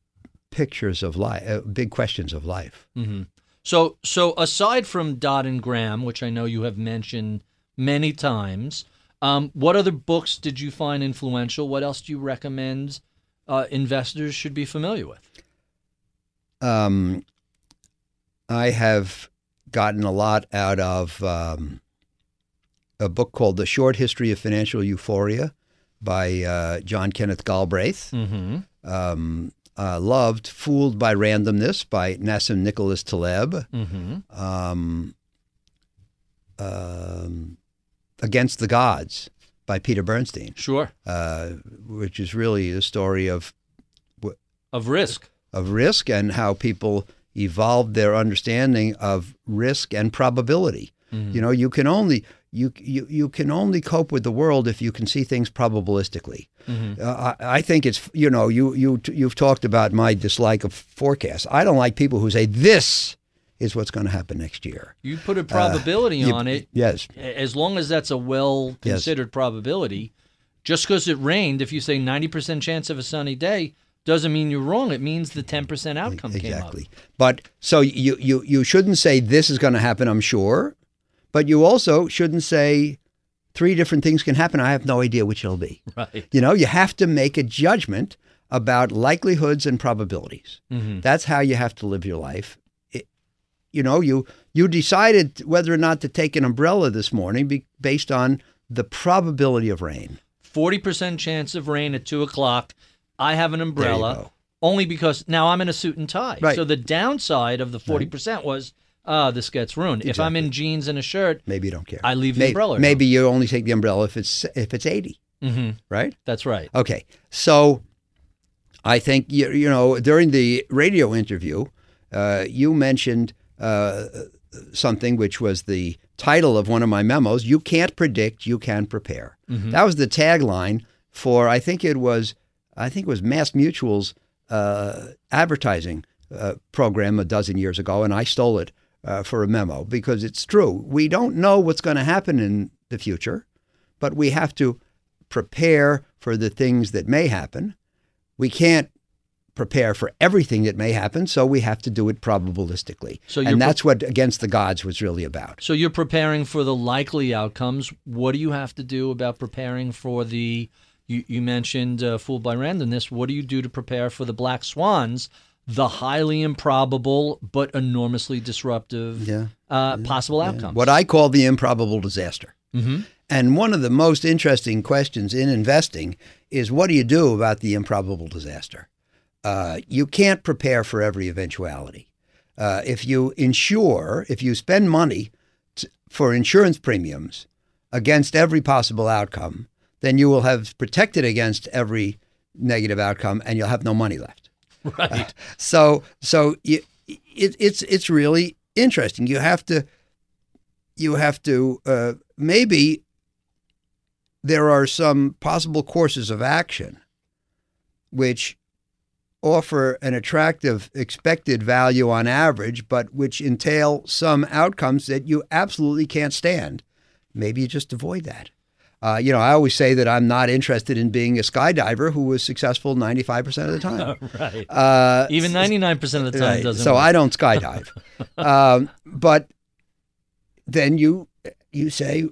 pictures of life, uh, big questions of life. Mm-hmm. So, so aside from Dodd and Graham, which I know you have mentioned many times, um, what other books did you find influential? What else do you recommend uh, investors should be familiar with? um, I have gotten a lot out of um, a book called The Short History of Financial Euphoria by uh, John Kenneth Galbraith. Mm-hmm. Um, uh, loved Fooled by Randomness by Nassim Nicholas Taleb. Mm-hmm. Um, um, Against the Gods by Peter Bernstein, Sure. uh, which is really the story of Of risk. of risk and how people evolved their understanding of risk and probability. You know, you can only you, you you can only cope with the world if you can see things probabilistically. Uh, I, I think it's you know you you you've talked about my dislike of forecasts. I don't like people who say this is what's going to happen next year. You put a probability Uh, You- on it. Yes, As long as that's a well considered probability, just because it rained, if you say 90% chance of a sunny day, doesn't mean you're wrong. It means the 10% outcome exactly. came up. But so you you you shouldn't say this is going to happen. I'm sure, but you also shouldn't say three different things can happen. I have no idea which it'll be. Right. You know, you have to make a judgment about likelihoods and probabilities. Mm-hmm. That's how you have to live your life. It, you know, you You decided whether or not to take an umbrella this morning be, based on the probability of rain. 40% chance of rain at 2 o'clock. I have an umbrella only because now I'm in a suit and tie. Right. So the downside of the 40% was, uh, this gets ruined. If I'm in jeans and a shirt, Maybe you don't care. I leave the maybe, umbrella Maybe you only take the umbrella if it's if it's 80, hmm right? that's right. Okay, so I think you you know during the radio interview, uh, you mentioned uh, something which was the title of one of my memos. You can't predict, you can prepare. That was the tagline for I think it was I think it was MassMutual's uh, advertising uh, program a dozen years ago, and I stole it uh, for a memo because it's true. We don't know what's going to happen in the future, but we have to prepare for the things that may happen. We can't prepare for everything that may happen, so we have to do it probabilistically. So and that's what Against the Gods was really about. So you're preparing for the likely outcomes. What do you have to do about preparing for the? You, you mentioned uh, fooled by randomness. What do you do to prepare for the black swans, the highly improbable but enormously disruptive Yeah. uh, possible outcomes? What I call the improbable disaster. Mhm. And one of the most interesting questions in investing is what do you do about the improbable disaster? Uh, you can't prepare for every eventuality. Uh, if you insure, if you spend money t- for insurance premiums against every possible outcome, then you will have protected against every negative outcome, and you'll have no money left. right. So so you, it, it's it's really interesting. You have to you have to uh, maybe there are some possible courses of action which offer an attractive expected value on average, but which entail some outcomes that you absolutely can't stand. Maybe you just avoid that. Uh, you know, I always say that I'm not interested in being a skydiver who was successful 95% of the time. right. Uh, Even 99% of the time Right. doesn't So work. I don't skydive. um, but then you you say,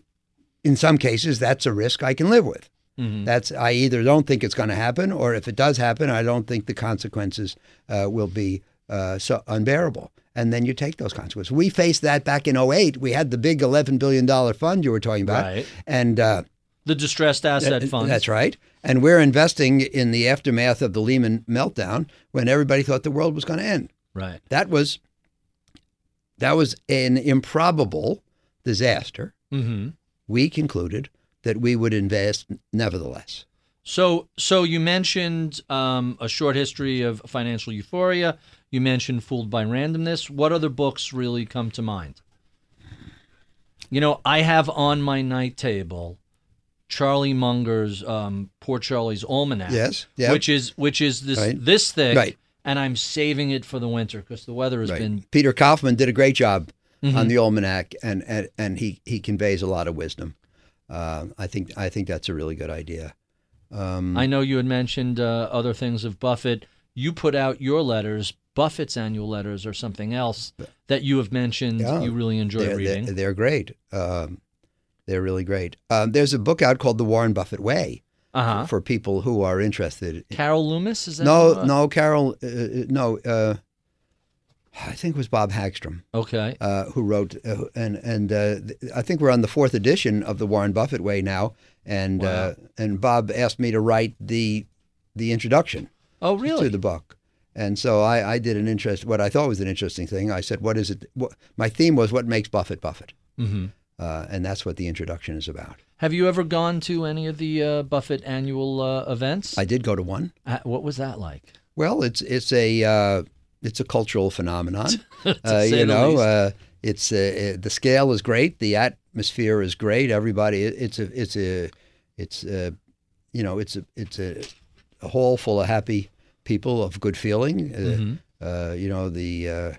in some cases, that's a risk I can live with. Mhm. That's I either don't think it's going to happen, or if it does happen, I don't think the consequences uh, will be uh, so unbearable. And then you take those consequences. We faced that back in 08. We had the big $11 billion fund you were talking about. Right. And uh, The distressed asset uh, funds. That's right. And we're investing in the aftermath of the Lehman meltdown when everybody thought the world was going to end. Right. That was that was an improbable disaster. hmm We concluded that we would invest nevertheless. So, so you mentioned um, a short history of financial euphoria. You mentioned Fooled by Randomness. What other books really come to mind? You know, I have on my night table Charlie Munger's um, Poor Charlie's Almanack. Yes, yeah. Which is which is this Right. this thick. Right. And I'm saving it for the winter because the weather has been Peter Kaufman did a great job Mm-hmm. on the almanac, and, and and he he conveys a lot of wisdom. Uh, I think I think that's a really good idea. Um, I know you had mentioned uh, other things of Buffett. You put out your letters, Buffett's annual letters, or something else that you have mentioned Yeah. you really enjoy they're, reading. They're, they're great. Um, they're really great. Um, there's a book out called The Warren Buffett Way Uh huh. for people who are interested. Carol Loomis is that? No, who, uh, no, Carol, uh, uh, no. Uh, I think it was Bob Hagstrom Okay. uh, who wrote, uh, and and uh, th- I think we're on the fourth edition of the Warren Buffett Way now. And uh, and Bob asked me to write the the introduction Oh, really? to the book. And so I, I did an interest, what I thought was an interesting thing. I said, "What is it?" What, my theme was, "What makes Buffett Buffett," hmm uh, and that's what the introduction is about. Have you ever gone to any of the uh, Buffett annual uh, events? I did go to one. Uh, what was that like? Well, it's it's a uh, it's a cultural phenomenon. uh, you the know, uh, it's uh, the scale is great, the atmosphere is great. Everybody, it- it's a it's a it's a, you know it's a it's a, a hall full of happy people of good feeling. Uh, you know the uh,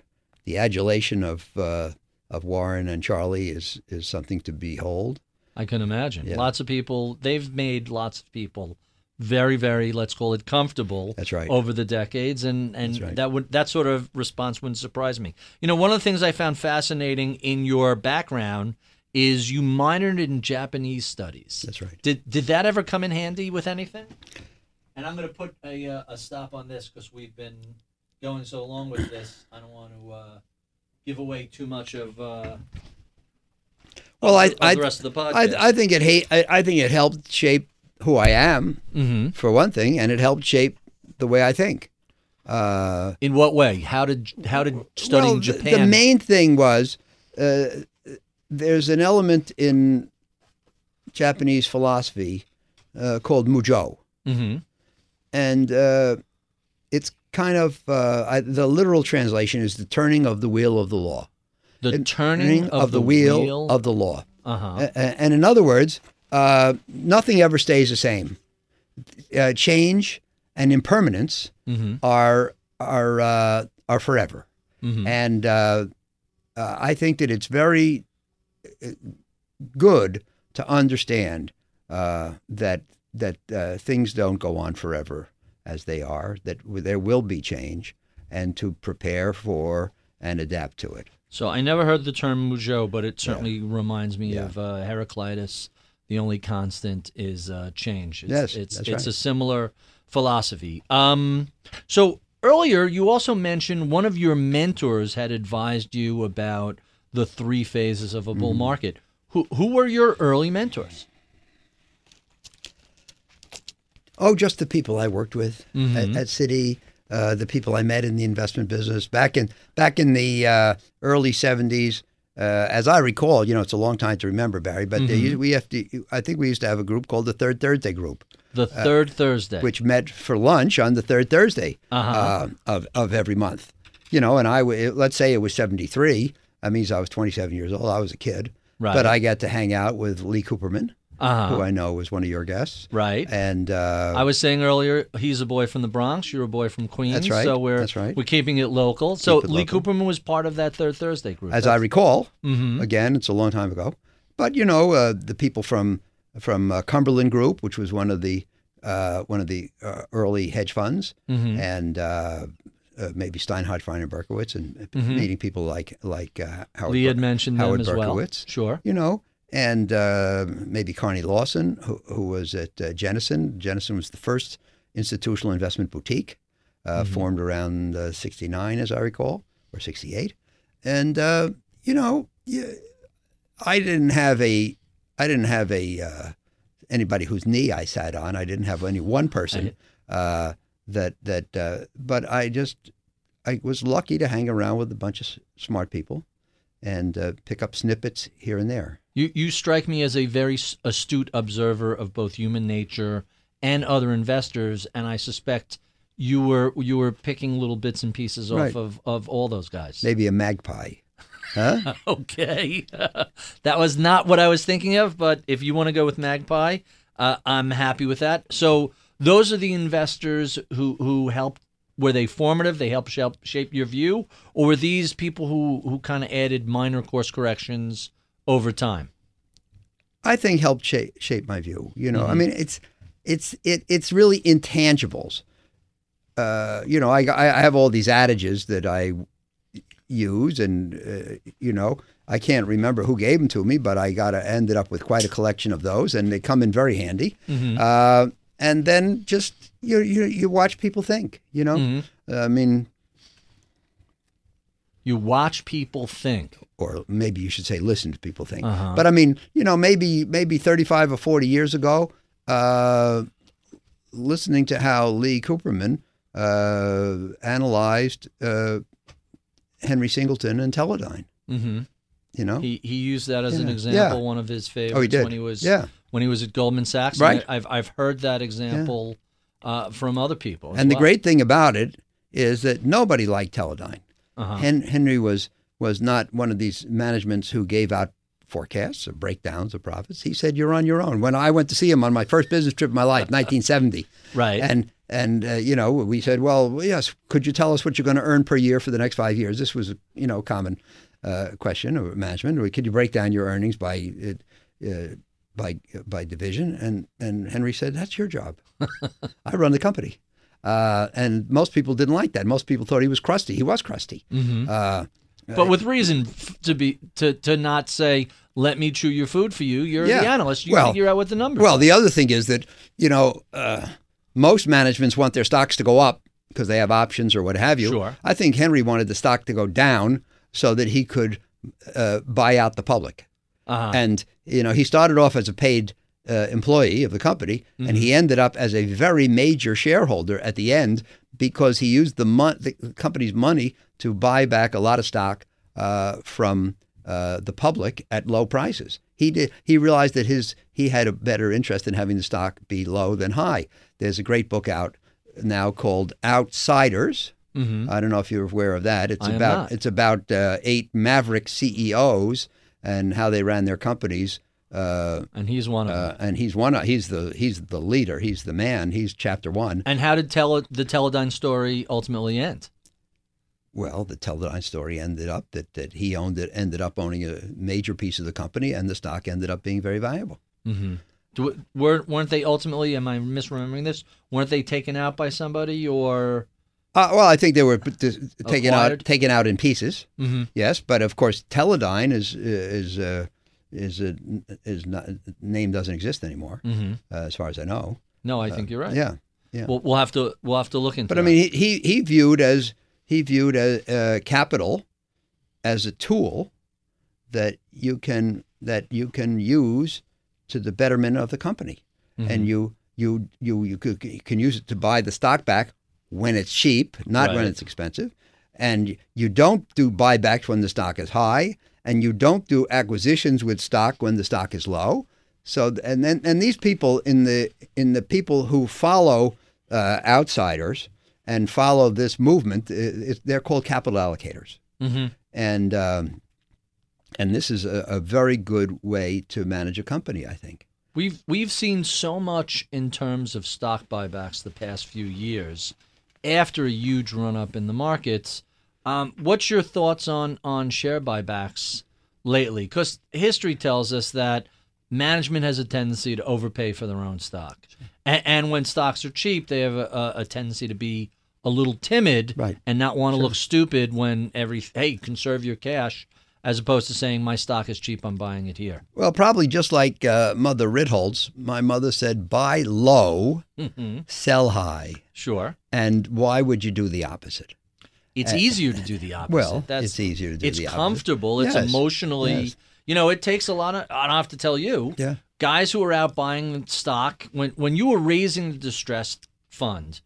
the adulation of uh, of Warren and Charlie is is something to behold. I can imagine. Yeah. Lots of people. They've made lots of people very, very let's call it comfortable. That's right. Over the decades, and and right. that would that sort of response wouldn't surprise me. You know, one of the things I found fascinating in your background is you minored in Japanese studies. That's right. Did did that ever come in handy with anything? And I'm going to put a uh, a stop on this because we've been going so long with this. I don't want to uh, give away too much of. Uh, Well, I, of I, the rest of the podcast. I, I think it ha- I, I think it helped shape who I am Mhm. for one thing, and it helped shape the way I think. Uh, In what way? How did how did studying well, Japan? The main thing was uh, there's an element in Japanese philosophy uh, called mujo, hmm and uh, it's kind of uh, I, the literal translation is the turning of the wheel of the law. The The turning of, the, wheel, of the law. uh huh. A- And in other words, uh, nothing ever stays the same. Uh, change and impermanence hmm are are uh, are forever. hmm And uh, uh, I think that it's very good to understand uh, that that uh, things don't go on forever as they are. That there will be change, and to prepare for and adapt to it. So I never heard the term mujo, but it certainly reminds me Yeah. of uh, Heraclitus. The only constant is uh, change. It's, Yes, it's it's right. a similar philosophy. Um, so earlier you also mentioned one of your mentors had advised you about the three phases of a bull Mm-hmm. market. Who who were your early mentors? Oh, just the people I worked with Mm-hmm. at, at Citi, uh, the people I met in the investment business back in back in the uh, early '70s. Uh, as I recall, you know, it's a long time to remember, Barry, but Mm-hmm. we have to. I think we used to have a group called the Third Thursday Group, The third Thursday. Uh, which met for lunch on the third Thursday Uh-huh. uh, of of every month. You know, and I w- let's say it was '73. That means I was 27 years old. I was a kid, Right. but I got to hang out with Lee Cooperman, uh-huh. who I know was one of your guests, right. and uh, I was saying earlier, he's a boy from the Bronx. You're a boy from Queens. That's right. So we're That's right. we're keeping it local. So it Lee local. Cooperman was part of that Third Thursday group. as I recall. Mhm. Again, it's a long time ago, but you know uh, the people from from uh, Cumberland Group, which was one of the uh, one of the uh, early hedge funds, Mhm. and uh, uh, maybe Steinhardt, Feiner, Berkowitz, and meeting people like like uh, Howard. Mm-hmm. Lee had Ber- mentioned Howard them as well. Berkowitz. Sure. You know, and uh, maybe Carney Lawson, who, who was at uh, Jennison. Jennison was the first institutional investment boutique, uh, Mm-hmm. formed around uh, '69, as I recall, or '68. And uh, you know, I didn't have a, I didn't have a uh, anybody whose knee I sat on. I didn't have any one person uh, that that. Uh, but I just, I was lucky to hang around with a bunch of s- smart people, and uh, pick up snippets here and there. You you strike me as a very astute observer of both human nature and other investors, and I suspect you were you were picking little bits and pieces off Right. of, of all those guys. Maybe a magpie. Huh? Okay, that was not what I was thinking of, but if you want to go with Magpie, uh, I'm happy with that. So those are the investors who who helped. Were they formative? They helped shape, shape your view, or were these people who who kind of added minor course corrections over time? I think helped shape, shape my view. You know, I mean, it's it's it, it's really intangibles. Uh, you know, I, I have all these adages that I use, and uh, you know, I can't remember who gave them to me, but I got ended up with quite a collection of those, and they come in very handy. Uh, and then just you you you watch people think. You know, I mean, You watch people think. Or maybe you should say listen to people think. Uh-huh. But I mean, you know, maybe maybe 35 or 40 years ago, uh, listening to how Lee Cooperman uh, analyzed uh, Henry Singleton and Teledyne, hmm you know? He he used that as an example. Yeah. One of his favorites Oh, he did. when he was Yeah. when he was at Goldman Sachs. Right. I, I've I've heard that example uh, from other people. and the great thing about it is that nobody liked Teledyne. Uh-huh. Hen- Henry was was not one of these managements who gave out forecasts or breakdowns of profits. He said, "You're on your own." When I went to see him on my first business trip of my life, 1970, Right. and and uh, you know we said, "Well, yes, could you tell us what you're going to earn per year for the next five years?" This was you know a common uh, question of management. Or could you break down your earnings by uh, uh, by by division? And and Henry said, "That's your job. I run the company." Uh, and most people didn't like that. Most people thought he was crusty. He was crusty. Uh, but with reason f- to be to to not say let me chew your food for you. You're Yeah. the analyst. You Well- figure out what the numbers. Well, the other thing is that you know uh, most managements want their stocks to go up because they have options or what have you. Sure. I think Henry wanted the stock to go down so that he could uh, buy out the public. Uh-huh. And you know, he started off as a paid uh, employee of the company, and he ended up as a very major shareholder at the end because he used the, mon- the company's money to buy back a lot of stock uh, from uh, the public at low prices. He did. He realized that his he had a better interest in having the stock be low than high. There's a great book out now called Outsiders. I don't know if you're aware of that. It's I about it's about uh, eight maverick CEOs and how they ran their companies. Uh, and he's one of them. uh, and he's one. of- He's the he's the leader. He's the man. He's chapter one. And how did tele- the Teledyne story ultimately end? Well, the Teledyne story ended up that that he owned it. Ended up owning a major piece of the company, and the stock ended up being very valuable. Do, weren't, weren't they ultimately, am I misremembering this? Weren't they taken out by somebody or? Uh, well, I think they were taken Acquired? out taken out in pieces. Mhm. Yes, but of course, Teledyne is is uh, is a, is not name doesn't exist anymore, Mhm. uh, as far as I know. No, I think you're right. Yeah, yeah. We'll, we'll have to we'll have to look into. It. But I mean, he he viewed as he viewed as, uh, capital as a tool that you can that you can use to the betterment of the company, Mm-hmm. and you you you you, could, you can use it to buy the stock back when it's cheap, not when it's expensive, and you don't do buybacks when the stock is high, and you don't do acquisitions with stock when the stock is low. So and then and these people in the in the people who follow uh, outsiders and follow this movement, i it, they're called capital allocators, Mhm. and um, and this is a, a very good way to manage a company, I think. We've we've seen so much in terms of stock buybacks the past few years, after a huge run up in the markets. Um, what's your thoughts on on share buybacks lately? Because history tells us that management has a tendency to overpay for their own stock, and, and when stocks are cheap, they have a, a tendency to be a little timid Right. and not want to look stupid when every hey conserve your cash, as opposed to saying my stock is cheap, I'm buying it here. Well, probably just like uh, Mother Ritholtz, my mother said, buy low, sell high. Sure. And why would you do the opposite? It's easier to do the opposite. Well, That's, it's easier to do it's the opposite. It's comfortable. It's Yes, emotionally, yes. you know, it takes a lot of. I don't have to tell you. Yeah. Guys who are out buying the stock when when you were raising the distressed fund,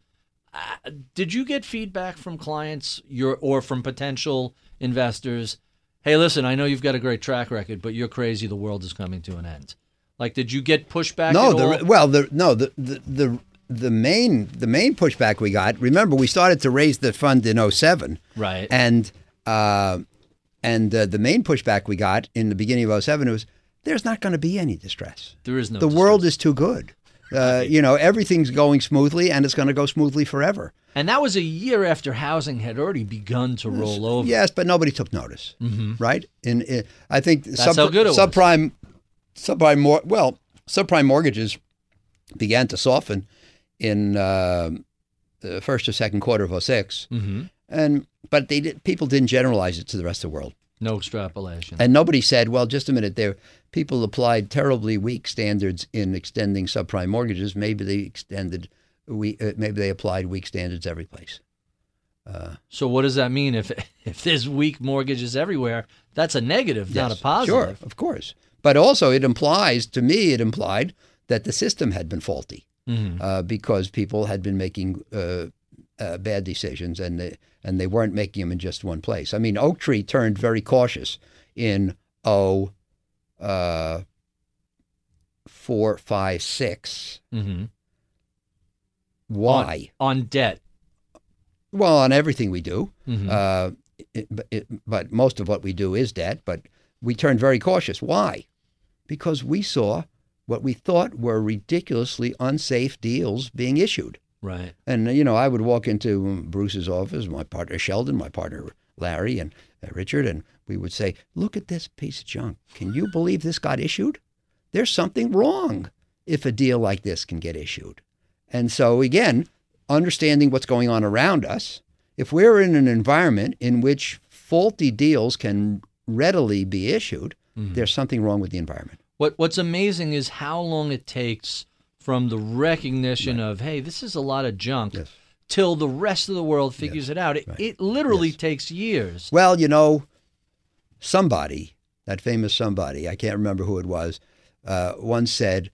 uh, did you get feedback from clients your or from potential investors? Hey, listen, I know you've got a great track record, but you're crazy. The world is coming to an end. Like, did you get pushback? No, the, well, the no, the, the the the main the main pushback we got. Remember, we started to raise the fund in 07. Right. and uh, and uh, the main pushback we got in the beginning of 07 was there's not going to be any distress. there is no. the world is too good. Uh, you know, everything's going smoothly, and it's going to go smoothly forever. and that was a year after housing had already begun to roll over. Yes, but nobody took notice, right? In, in I think good it was. subprime, subprime more well, subprime mortgages began to soften in uh, the first or second quarter of 6 Mm-hmm. and but they did, people didn't generalize it to the rest of the world, No extrapolation. and nobody said, "Well, just a minute, there." People applied terribly weak standards in extending subprime mortgages. Maybe they extended, we uh, maybe they applied weak standards every place. So what does that mean? If if there's weak mortgages everywhere, that's a negative, not a positive. Sure, of course. But also, it implies to me, it implied that the system had been faulty Mhm. uh, because people had been making uh, uh, bad decisions and they, and they weren't making them in just one place. I mean, Oaktree turned very cautious in oh, uh, four, five, six. Mhm. Why? On, on debt. Well, on everything we do. Mhm. Uh, it, but it, but most of what we do is debt. But we turned very cautious. Why? Because we saw what we thought were ridiculously unsafe deals being issued. Right. And you know, I would walk into Bruce's office, my partner Sheldon, my partner Larry, and uh, Richard, and we would say, "Look at this piece of junk. Can you believe this got issued? There's something wrong if a deal like this can get issued." And so again, understanding what's going on around us, if we're in an environment in which faulty deals can readily be issued, there's something wrong with the environment. What What's amazing is how long it takes from the recognition of, hey, this is a lot of junk, Yes. Till the rest of the world figures it out. It, it literally takes years. Well, you know, somebody, that famous somebody, I can't remember who it was, uh, once said,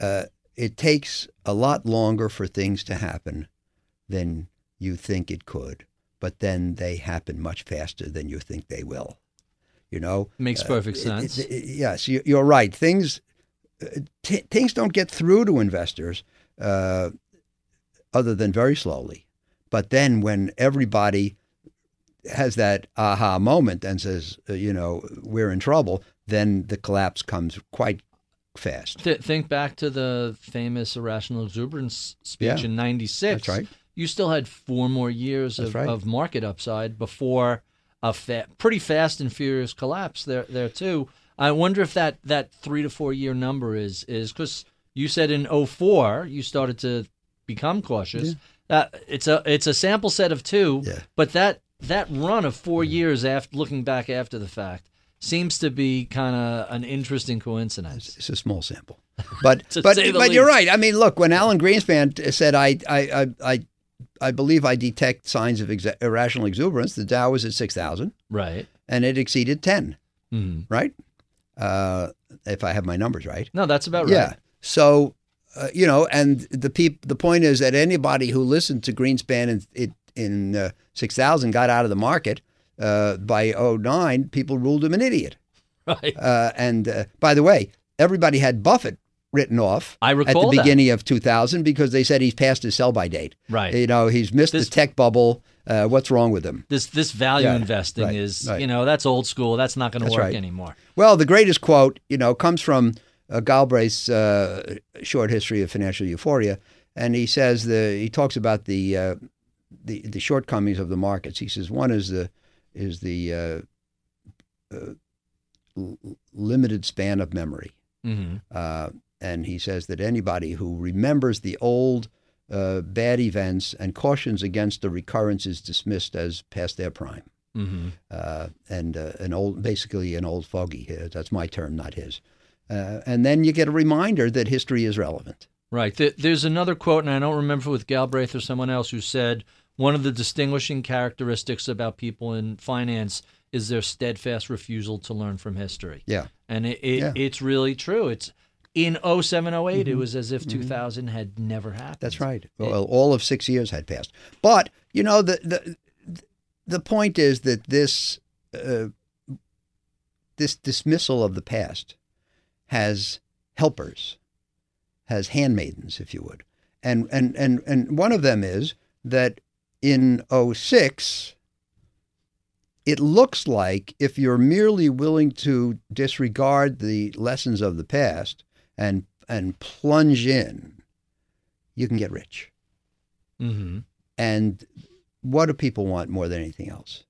uh, "It takes a lot longer for things to happen than you think it could, but then they happen much faster than you think they will." You know, Makes perfect sense. it- it- yes, you- you're right. Things uh, t- things don't get through to investors uh, other than very slowly. But then when everybody has that aha moment and says, uh, you know, we're in trouble, then the collapse comes quite fast. Th- think back to the famous irrational exuberance speech Yeah. in '96. That's right. You still had four more years of, right. of market upside before a fa- pretty fast and furious collapse there there too. I wonder if that that three to four year number is is because you said in 04 you started to become cautious. Uh, it's a it's a sample set of two, Yeah. but that that run of four years after looking back after the fact seems to be kind of an interesting coincidence. It's a small sample. But but but you're right. I mean, look, when Alan Greenspan said, I I I I, I believe I detect signs of exa- irrational exuberance, the Dow was at six thousand Right. and it exceeded ten. Mhm. Right? Uh, if I have my numbers right. No, that's about right. Yeah. So, uh, you know, and the peop- the point is that anybody who listened to Greenspan in it in uh, 6000 got out of the market uh, by 09, people ruled him an idiot. Right. Uh, and uh, by the way, everybody had Buffett written off I at recall the that. beginning of 2000 because they said he's past his sell by date. Right. You know, he's missed This- the tech bubble. Uh, what's wrong with him? This this value Yeah, investing right, is right. you know that's old school. That's not going to work right. anymore. Well, the greatest quote, you know, comes from uh, Galbraith's uh, short history of financial euphoria, and he says the he talks about the uh, the the shortcomings of the markets. He says one is the is the uh, uh, l- limited span of memory, hmm uh, and he says that anybody who remembers the old uh, bad events and cautions against the recurrence is dismissed as past their prime hmm uh, and uh, an old, basically an old fogey. That's my term, not his. Uh, and then you get a reminder that history is relevant. Right. There's another quote, and I don't remember with Galbraith or someone else who said one of the distinguishing characteristics about people in finance is their steadfast refusal to learn from history. Yeah, And it, it, Yeah. Mm-hmm. it's really true. It's in 0708, it was as if 2000 had never happened. that's right. Well, all of six years had passed. But you know, the the the point is that this uh, this dismissal of the past has helpers, has handmaidens, if you would, and and and and one of them is that in 06, it looks like if you're merely willing to disregard the lessons of the past and and plunge in, you can get rich. hmm And what do people want more than anything else?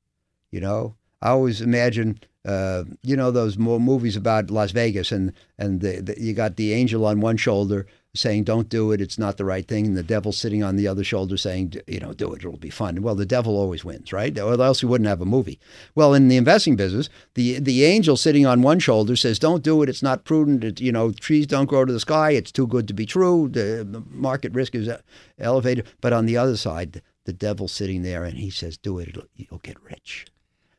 You know, I always imagine, uh, you know, those mo- movies about Las Vegas, and and the, the, you got the angel on one shoulder saying, "Don't do it; it's not the right thing," and the devil sitting on the other shoulder saying, "You know, do it; it'll be fun." Well, the devil always wins, right? Or else you wouldn't have a movie. Well, in the investing business, the the angel sitting on one shoulder says, "Don't do it; it's not prudent. It, you know, trees don't grow to the sky; it's too good to be true. The, the market risk is uh, elevated." But on the other side, the devil's sitting there, and he says, "Do it; you'll get rich."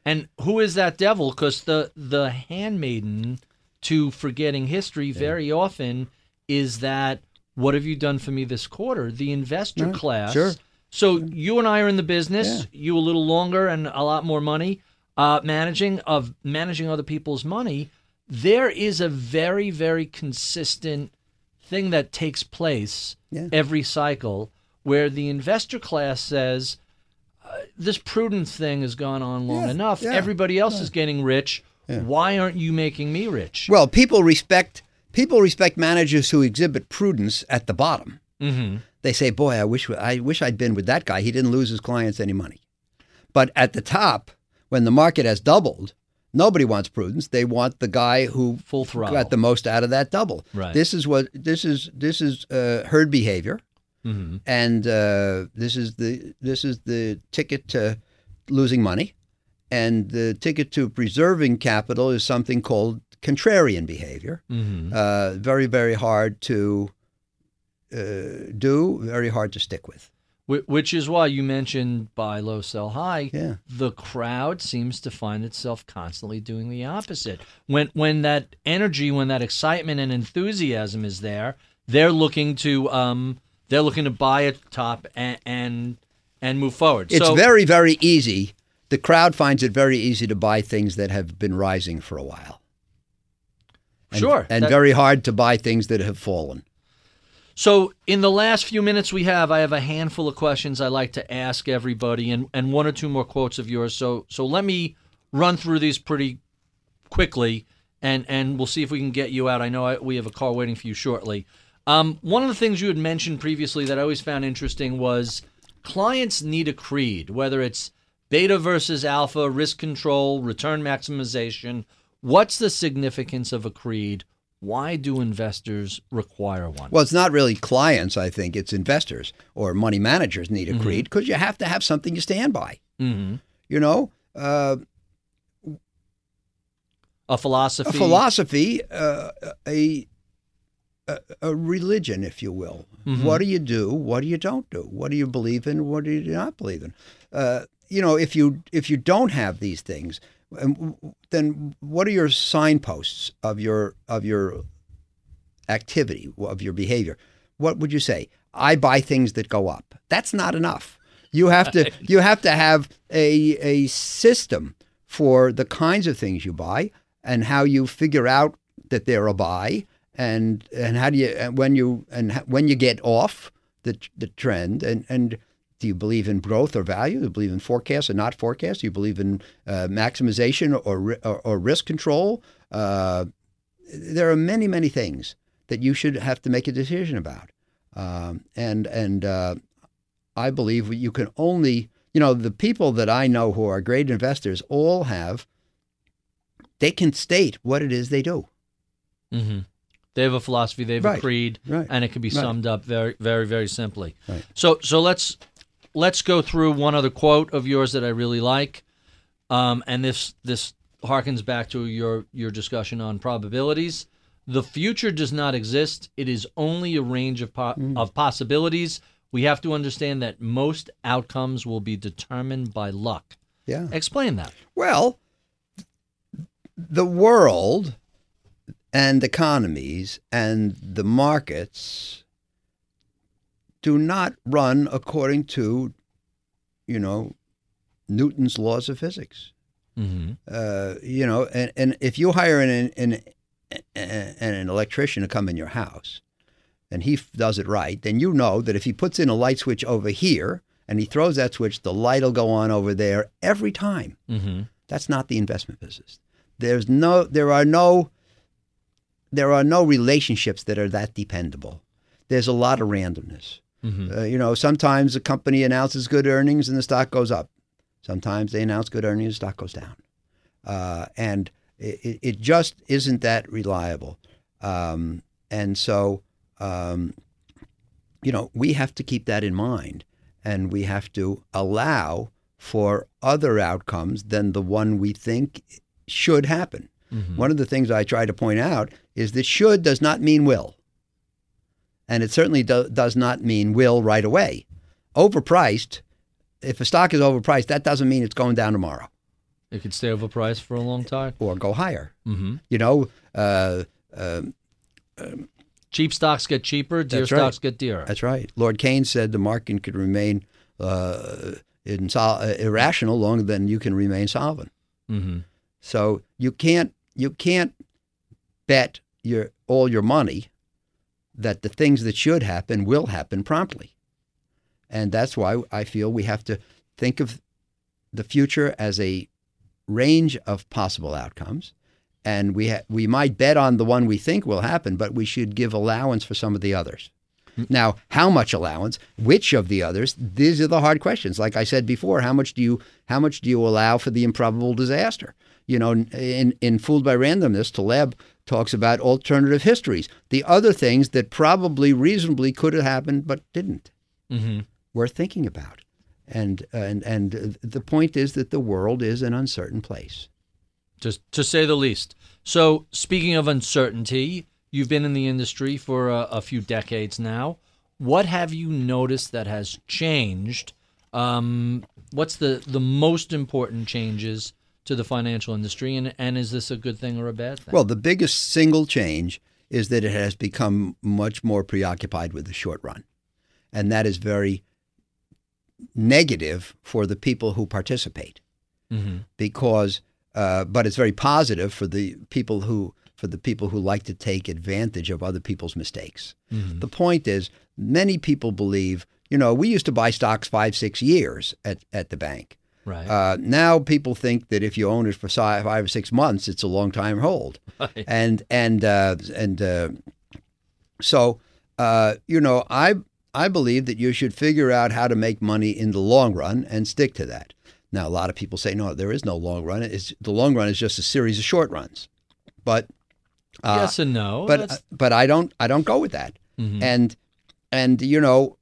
And who is that devil? Because the the handmaiden to forgetting history very often is that what have you done for me this quarter? The investor Yeah, class. sure. So you and I are in the business. Yeah. You a little longer and a lot more money, uh, managing of managing other people's money. There is a very very consistent thing that takes place Yeah. every cycle where the investor class says this prudence thing has gone on long Yeah, enough. yeah, Everybody else is getting rich. Why aren't you making me rich? Well, people respect people respect managers who exhibit prudence at the bottom. hmm They say, "Boy, I wish I wish I'd been with that guy. He didn't lose his clients any money." But at the top, when the market has doubled, nobody wants prudence. They want the guy who Full throttle. got the most out of that double. Right. This is what this is. This is uh, herd behavior, hmm and uh, this is the this is the ticket to losing money, and the ticket to preserving capital is something called contrarian behavior. hmm Uh, very very hard to uh, do, very hard to stick with. Which is why you mentioned buy low, sell high. Yeah. The crowd seems to find itself constantly doing the opposite. When when that energy, when that excitement and enthusiasm is there, they're looking to um they're looking to buy at the top and and, and move forward. It's so, very, very easy. The crowd finds it very easy to buy things that have been rising for a while. And, Sure, And that- very hard to buy things that have fallen. So, in the last few minutes we have, I have a handful of questions I like to ask everybody, and, and one or two more quotes of yours. So, so let me run through these pretty quickly, and and we'll see if we can get you out. I know I, we have a car waiting for you shortly. Um, one of the things you had mentioned previously that I always found interesting was clients need a creed, whether it's beta versus alpha, risk control, return maximization. What's the significance of a creed? Why do investors require one? Well, it's not really clients, I think. It's investors or money managers need a creed because you have to have something you stand by. hmm You know, uh, A philosophy. a philosophy, uh, a, a a religion, if you will. What do you do? What do you don't do? What do you believe in? What do you not believe in? Uh, you know, if you if you don't have these things, um, then what are your signposts of your of your activity of your behavior? What would you say? I buy things that go up. That's not enough. You have to you have to have a a system for the kinds of things you buy and how you figure out that they're a buy and and how do you and when you and when you get off the the trend and and do you believe in growth or value? Do you believe in forecast or not forecast? Do you believe in uh, maximization or, or or risk control? Uh, there are many many things that you should have to make a decision about, um, and and uh, I believe you can only you know the people that I know who are great investors all have they can state what it is they do. hmm They have a philosophy. They have a creed, Right. and it can be Right. summed up very, very, very simply. Right. So, so let's let's go through one other quote of yours that I really like, um, and this this harkens back to your your discussion on probabilities. The future does not exist; it is only a range of po- Mm. of possibilities. We have to understand that most outcomes will be determined by luck. Yeah. Explain that. Well, the world and economies and the markets do not run according to, you know, Newton's laws of physics. Mm-hmm. Uh, you know, and, and if you hire an, an, an, an electrician to come in your house and he f- does it right, then you know that if he puts in a light switch over here and he throws that switch, the light will go on over there every time. Mm-hmm. That's not the investment business. There's no, there are no, there are no relationships that are that dependable. There's a lot of randomness. Mm-hmm. Uh, you know, sometimes a company announces good earnings and the stock goes up. Sometimes they announce good earnings, the stock goes down. Uh, and it, it just isn't that reliable. Um, and so, um, you know, we have to keep that in mind and we have to allow for other outcomes than the one we think should happen. One of the things I try to point out is that should does not mean will. And it certainly do, does not mean will right away. Overpriced, if a stock is overpriced, that doesn't mean it's going down tomorrow It could stay overpriced for a long time. or go higher. Mm-hmm. You know, uh, um, Cheap stocks get cheaper, dear That's right. stocks get dearer. that's right. Lord Keynes said the market could remain uh, insol- uh, irrational longer than you can remain solvent. Mm-hmm. So you can't you can't bet your all your money that the things that should happen will happen promptly. And that's why I feel we have to think of the future as a range of possible outcomes. And we ha- we might bet on the one we think will happen, but we should give allowance for some of the others. Now, how much allowance? Which of the others? These are the hard questions. Like I said before, how much do you how much do you allow for the improbable disaster? You know, in in Fooled by Randomness, Taleb talks about alternative histories, the other things that probably reasonably could have happened but didn't. Mm-hmm. Worth thinking about. And and and the point is that the world is an uncertain place. Just to say the least. So, speaking of uncertainty, you've been in the industry for a, a few decades now. what have you noticed that has changed? Um, what's the the most important changes to the financial industry, and and is this a good thing or a bad thing? Well, the biggest single change is that it has become much more preoccupied with the short run, and that is very negative for the people who participate mm-hmm. because, uh, but it's very positive for the people who for the people who like to take advantage of other people's mistakes. Mm-hmm. The point is, many people believe, you know, we used to buy stocks five, six years at, at the bank. right. Uh, now people think that if you own it for five or six months, it's a long time hold, Right. and and uh, and uh, so uh, you know I I believe that you should figure out how to make money in the long run and stick to that. Now a lot of people say no, there is no long run. It's the long run is just a series of short runs, but uh, yes and no. but That's- but I don't I don't go with that. Mhm. And and you know,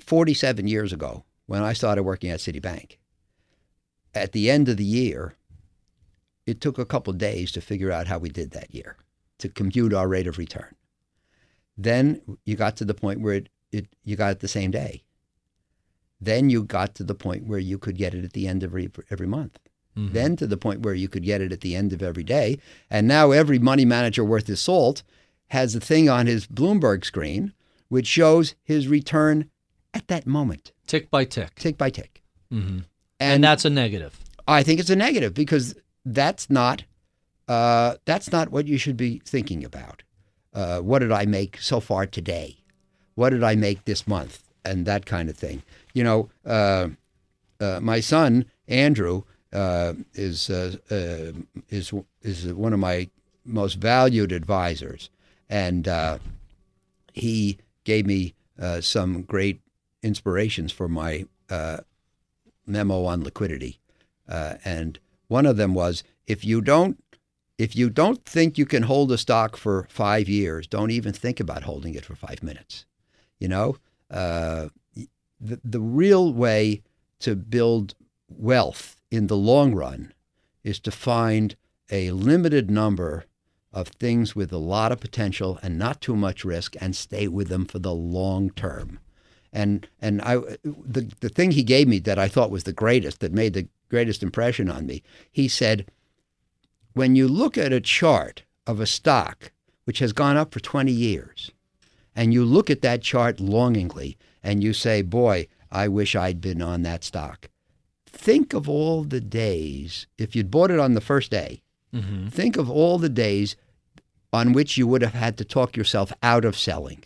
47 years ago when I started working at Citibank, at the end of the year, it took a couple of days to figure out how we did that year to compute our rate of return. Then you got to the point where it, it you got it the same day. Then you got to the point where you could get it at the end of every, every month Mhm. then to the point where you could get it at the end of every day. And now every money manager worth his salt has a thing on his Bloomberg screen which shows his return at that moment, tick by tick, tick by tick. hmm And, and that's a negative. I think it's a negative because that's not uh, that's not what you should be thinking about. Uh, what did I make so far today? What did I make this month? And that kind of thing. You know, uh, uh, my son Andrew uh, is uh, uh, is is one of my most valued advisors, and uh, he gave me some great inspirations for my memo on liquidity, and one of them was if you don't if you don't think you can hold a stock for five years, don't even think about holding it for five minutes. You know, uh, the the real way to build wealth in the long run is to find a limited number of things with a lot of potential and not too much risk and stay with them for the long term. And and I the the thing he gave me that I thought was the greatest that made the greatest impression on me. He said when you look at a chart of a stock which has gone up for 20 years and you look at that chart longingly and you say, "Boy, I wish I'd been on that stock." Think of all the days if you'd bought it on the first day. hmm Think of all the days on which you would have had to talk yourself out of selling.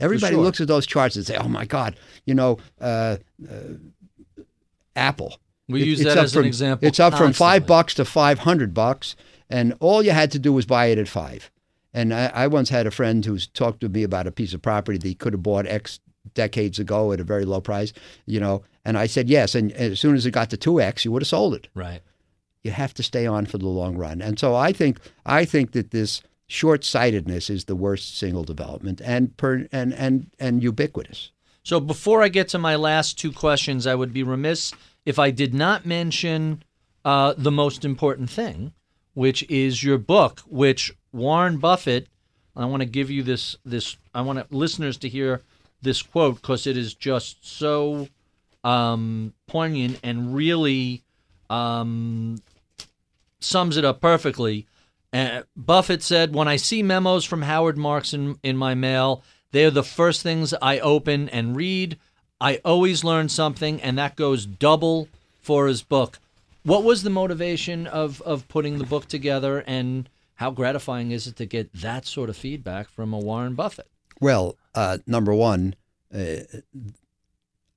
Everybody sure. looks at those charts and say, "Oh my God, you know, uh, uh, Apple." We It- use that as an from- example. It's up from five bucks to five hundred bucks, and all you had to do was buy it at five. And I, I once had a friend who's talked to me about a piece of property that he could have bought X decades ago at a very low price, you know. And I said yes, and as soon as it got to two X, you would have sold it Right. you have to stay on for the long run. And so I think I think that this short-sightedness is the worst single development and per, and and and ubiquitous. So before I get to my last two questions, I would be remiss if I did not mention uh, the most important thing, which is your book, which Warren Buffett. I want to give you this. This I want listeners to hear this quote because it is just so um, poignant and really um, sums it up perfectly. Uh, Buffett said, "When I see memos from Howard Marks in, in my mail, they are the first things I open and read. I always learn something, and that goes double for his book." What was the motivation of of putting the book together, and how gratifying is it to get that sort of feedback from a Warren Buffett? Well, uh, number one, uh,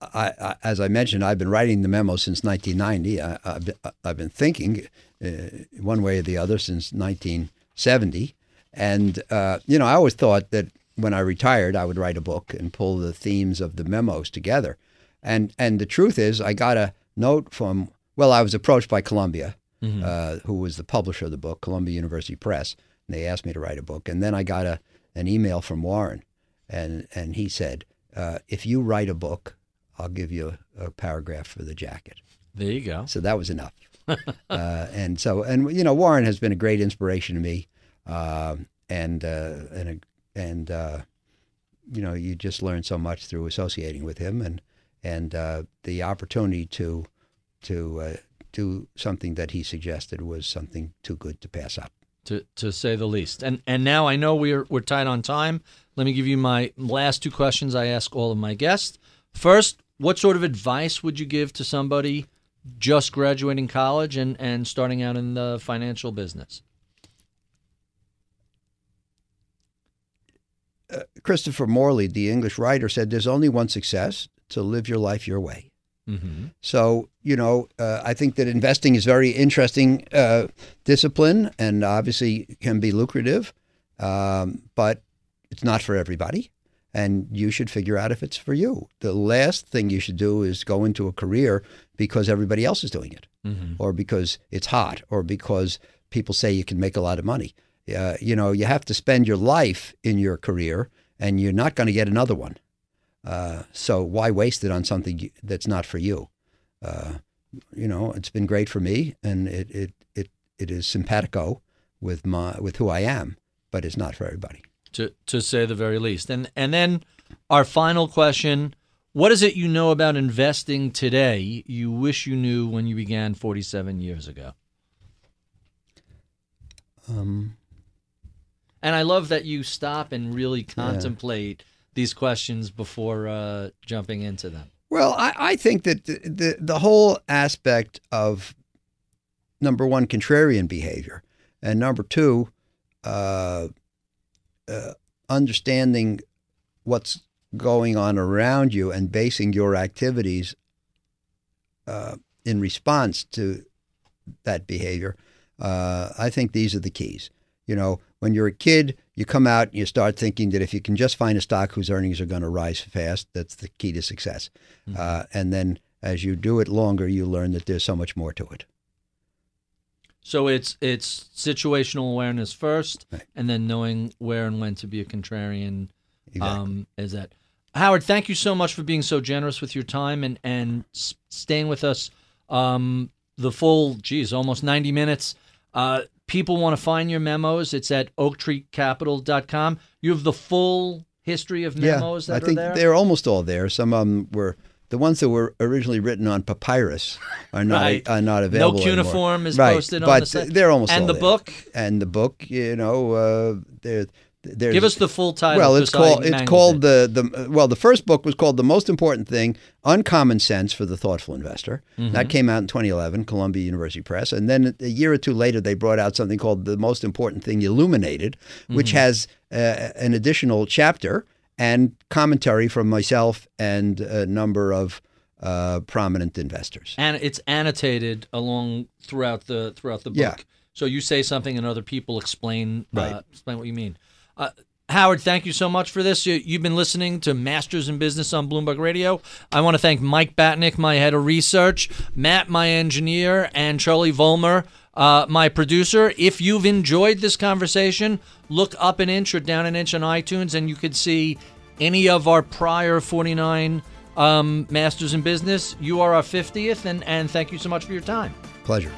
I, I, as I mentioned, I've been writing the memo since 1990. I, I've, been, I've been thinking uh, one way or the other since 1970. And, uh, you know, I always thought that when I retired, I would write a book and pull the themes of the memos together. And, and the truth is, I got a note from, well, I was approached by Columbia, uh, who was the publisher of the book, Columbia University Press. And they asked me to write a book. And then I got a, an email from Warren, and, and he said, uh, if you write a book, I'll give you a, a paragraph for the jacket. There you go. So that was enough. uh, and so, and you know, Warren has been a great inspiration to me, um, and uh, and a, and uh, you know, you just learn so much through associating with him, and and uh, the opportunity to to uh, do something that he suggested was something too good to pass up. to to say the least. And and now I know we're we're tight on time. Let me give you my last two questions I ask all of my guests. First, what sort of advice would you give to somebody just graduating college and and starting out in the financial business? Christopher Morley, the English writer, said, "There's only one success: to live your life your way." Mm-hmm. So, you know, uh, I think that investing is very interesting uh, discipline and obviously can be lucrative, um, but it's not for everybody. And you should figure out if it's for you. The last thing you should do is go into a career because everybody else is doing it, Mm-hmm. or because it's hot, or because people say you can make a lot of money. Uh, you know, you have to spend your life in your career, and you're not going to get another one. Uh, so why waste it on something that's not for you? Uh, you know, it's been great for me, and it it it, it is simpatico with my with who I am, but it's not for everybody. To to say the very least. And and then our final question, what is it you know about investing today you wish you knew when you began 47 years ago? Um, And I love that you stop and really contemplate these questions before uh, jumping into them. Well, I, I think that the, the the whole aspect of number one contrarian behavior, and number two, uh, uh, understanding what's going on around you and basing your activities uh, in response to that behavior. Uh, I think these are the keys. You know, when you're a kid, you come out and you start thinking that if you can just find a stock whose earnings are going to rise fast, that's the key to success. Uh, and then as you do it longer, you learn that there's so much more to it. So it's it's situational awareness first, Right. and then knowing where and when to be a contrarian. Exactly. Um, is that Howard? Thank you so much for being so generous with your time and and s- staying with us um, the full, geez, almost ninety minutes. Uh, people want to find your memos. It's at oaktreecapital.com. You have the full history of memos yeah, that I think are there. they're almost all there. Some of them were the ones that were originally written on papyrus are not Right. are not No available. anymore. is right. posted on but the site. they're almost And the there. book? and the book. You know, uh, they're. There's, Give us the full title. Well, it's called it's called the the well the first book was called the most important thing uncommon sense for the thoughtful investor Mm-hmm. that came out in 2011 Columbia University Press and then a year or two later they brought out something called the most important thing illuminated which Mm-hmm. has uh, an additional chapter and commentary from myself and a number of uh, prominent investors and it's annotated along throughout the throughout the book. Yeah. So you say something and other people explain Right. uh, explain what you mean. Uh, Howard, thank you so much for this. You, you've been listening to Masters in Business on Bloomberg Radio. I want to thank Mike Batnick, my head of research, Matt, my engineer, and Charlie Vollmer, uh, my producer. If you've enjoyed this conversation, look up an inch or down an inch on iTunes, and you could see any of our prior 49 um, Masters in Business. You are our 50th, and, and thank you so much for your time. pleasure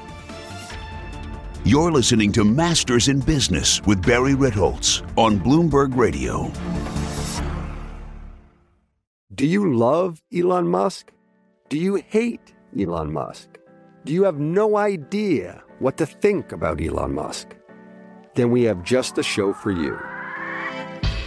You're listening to Masters in Business with Barry Ritholtz on Bloomberg Radio. Do you love Elon Musk? Do you hate Elon Musk? Do you have no idea what to think about Elon Musk? Then we have just the show for you.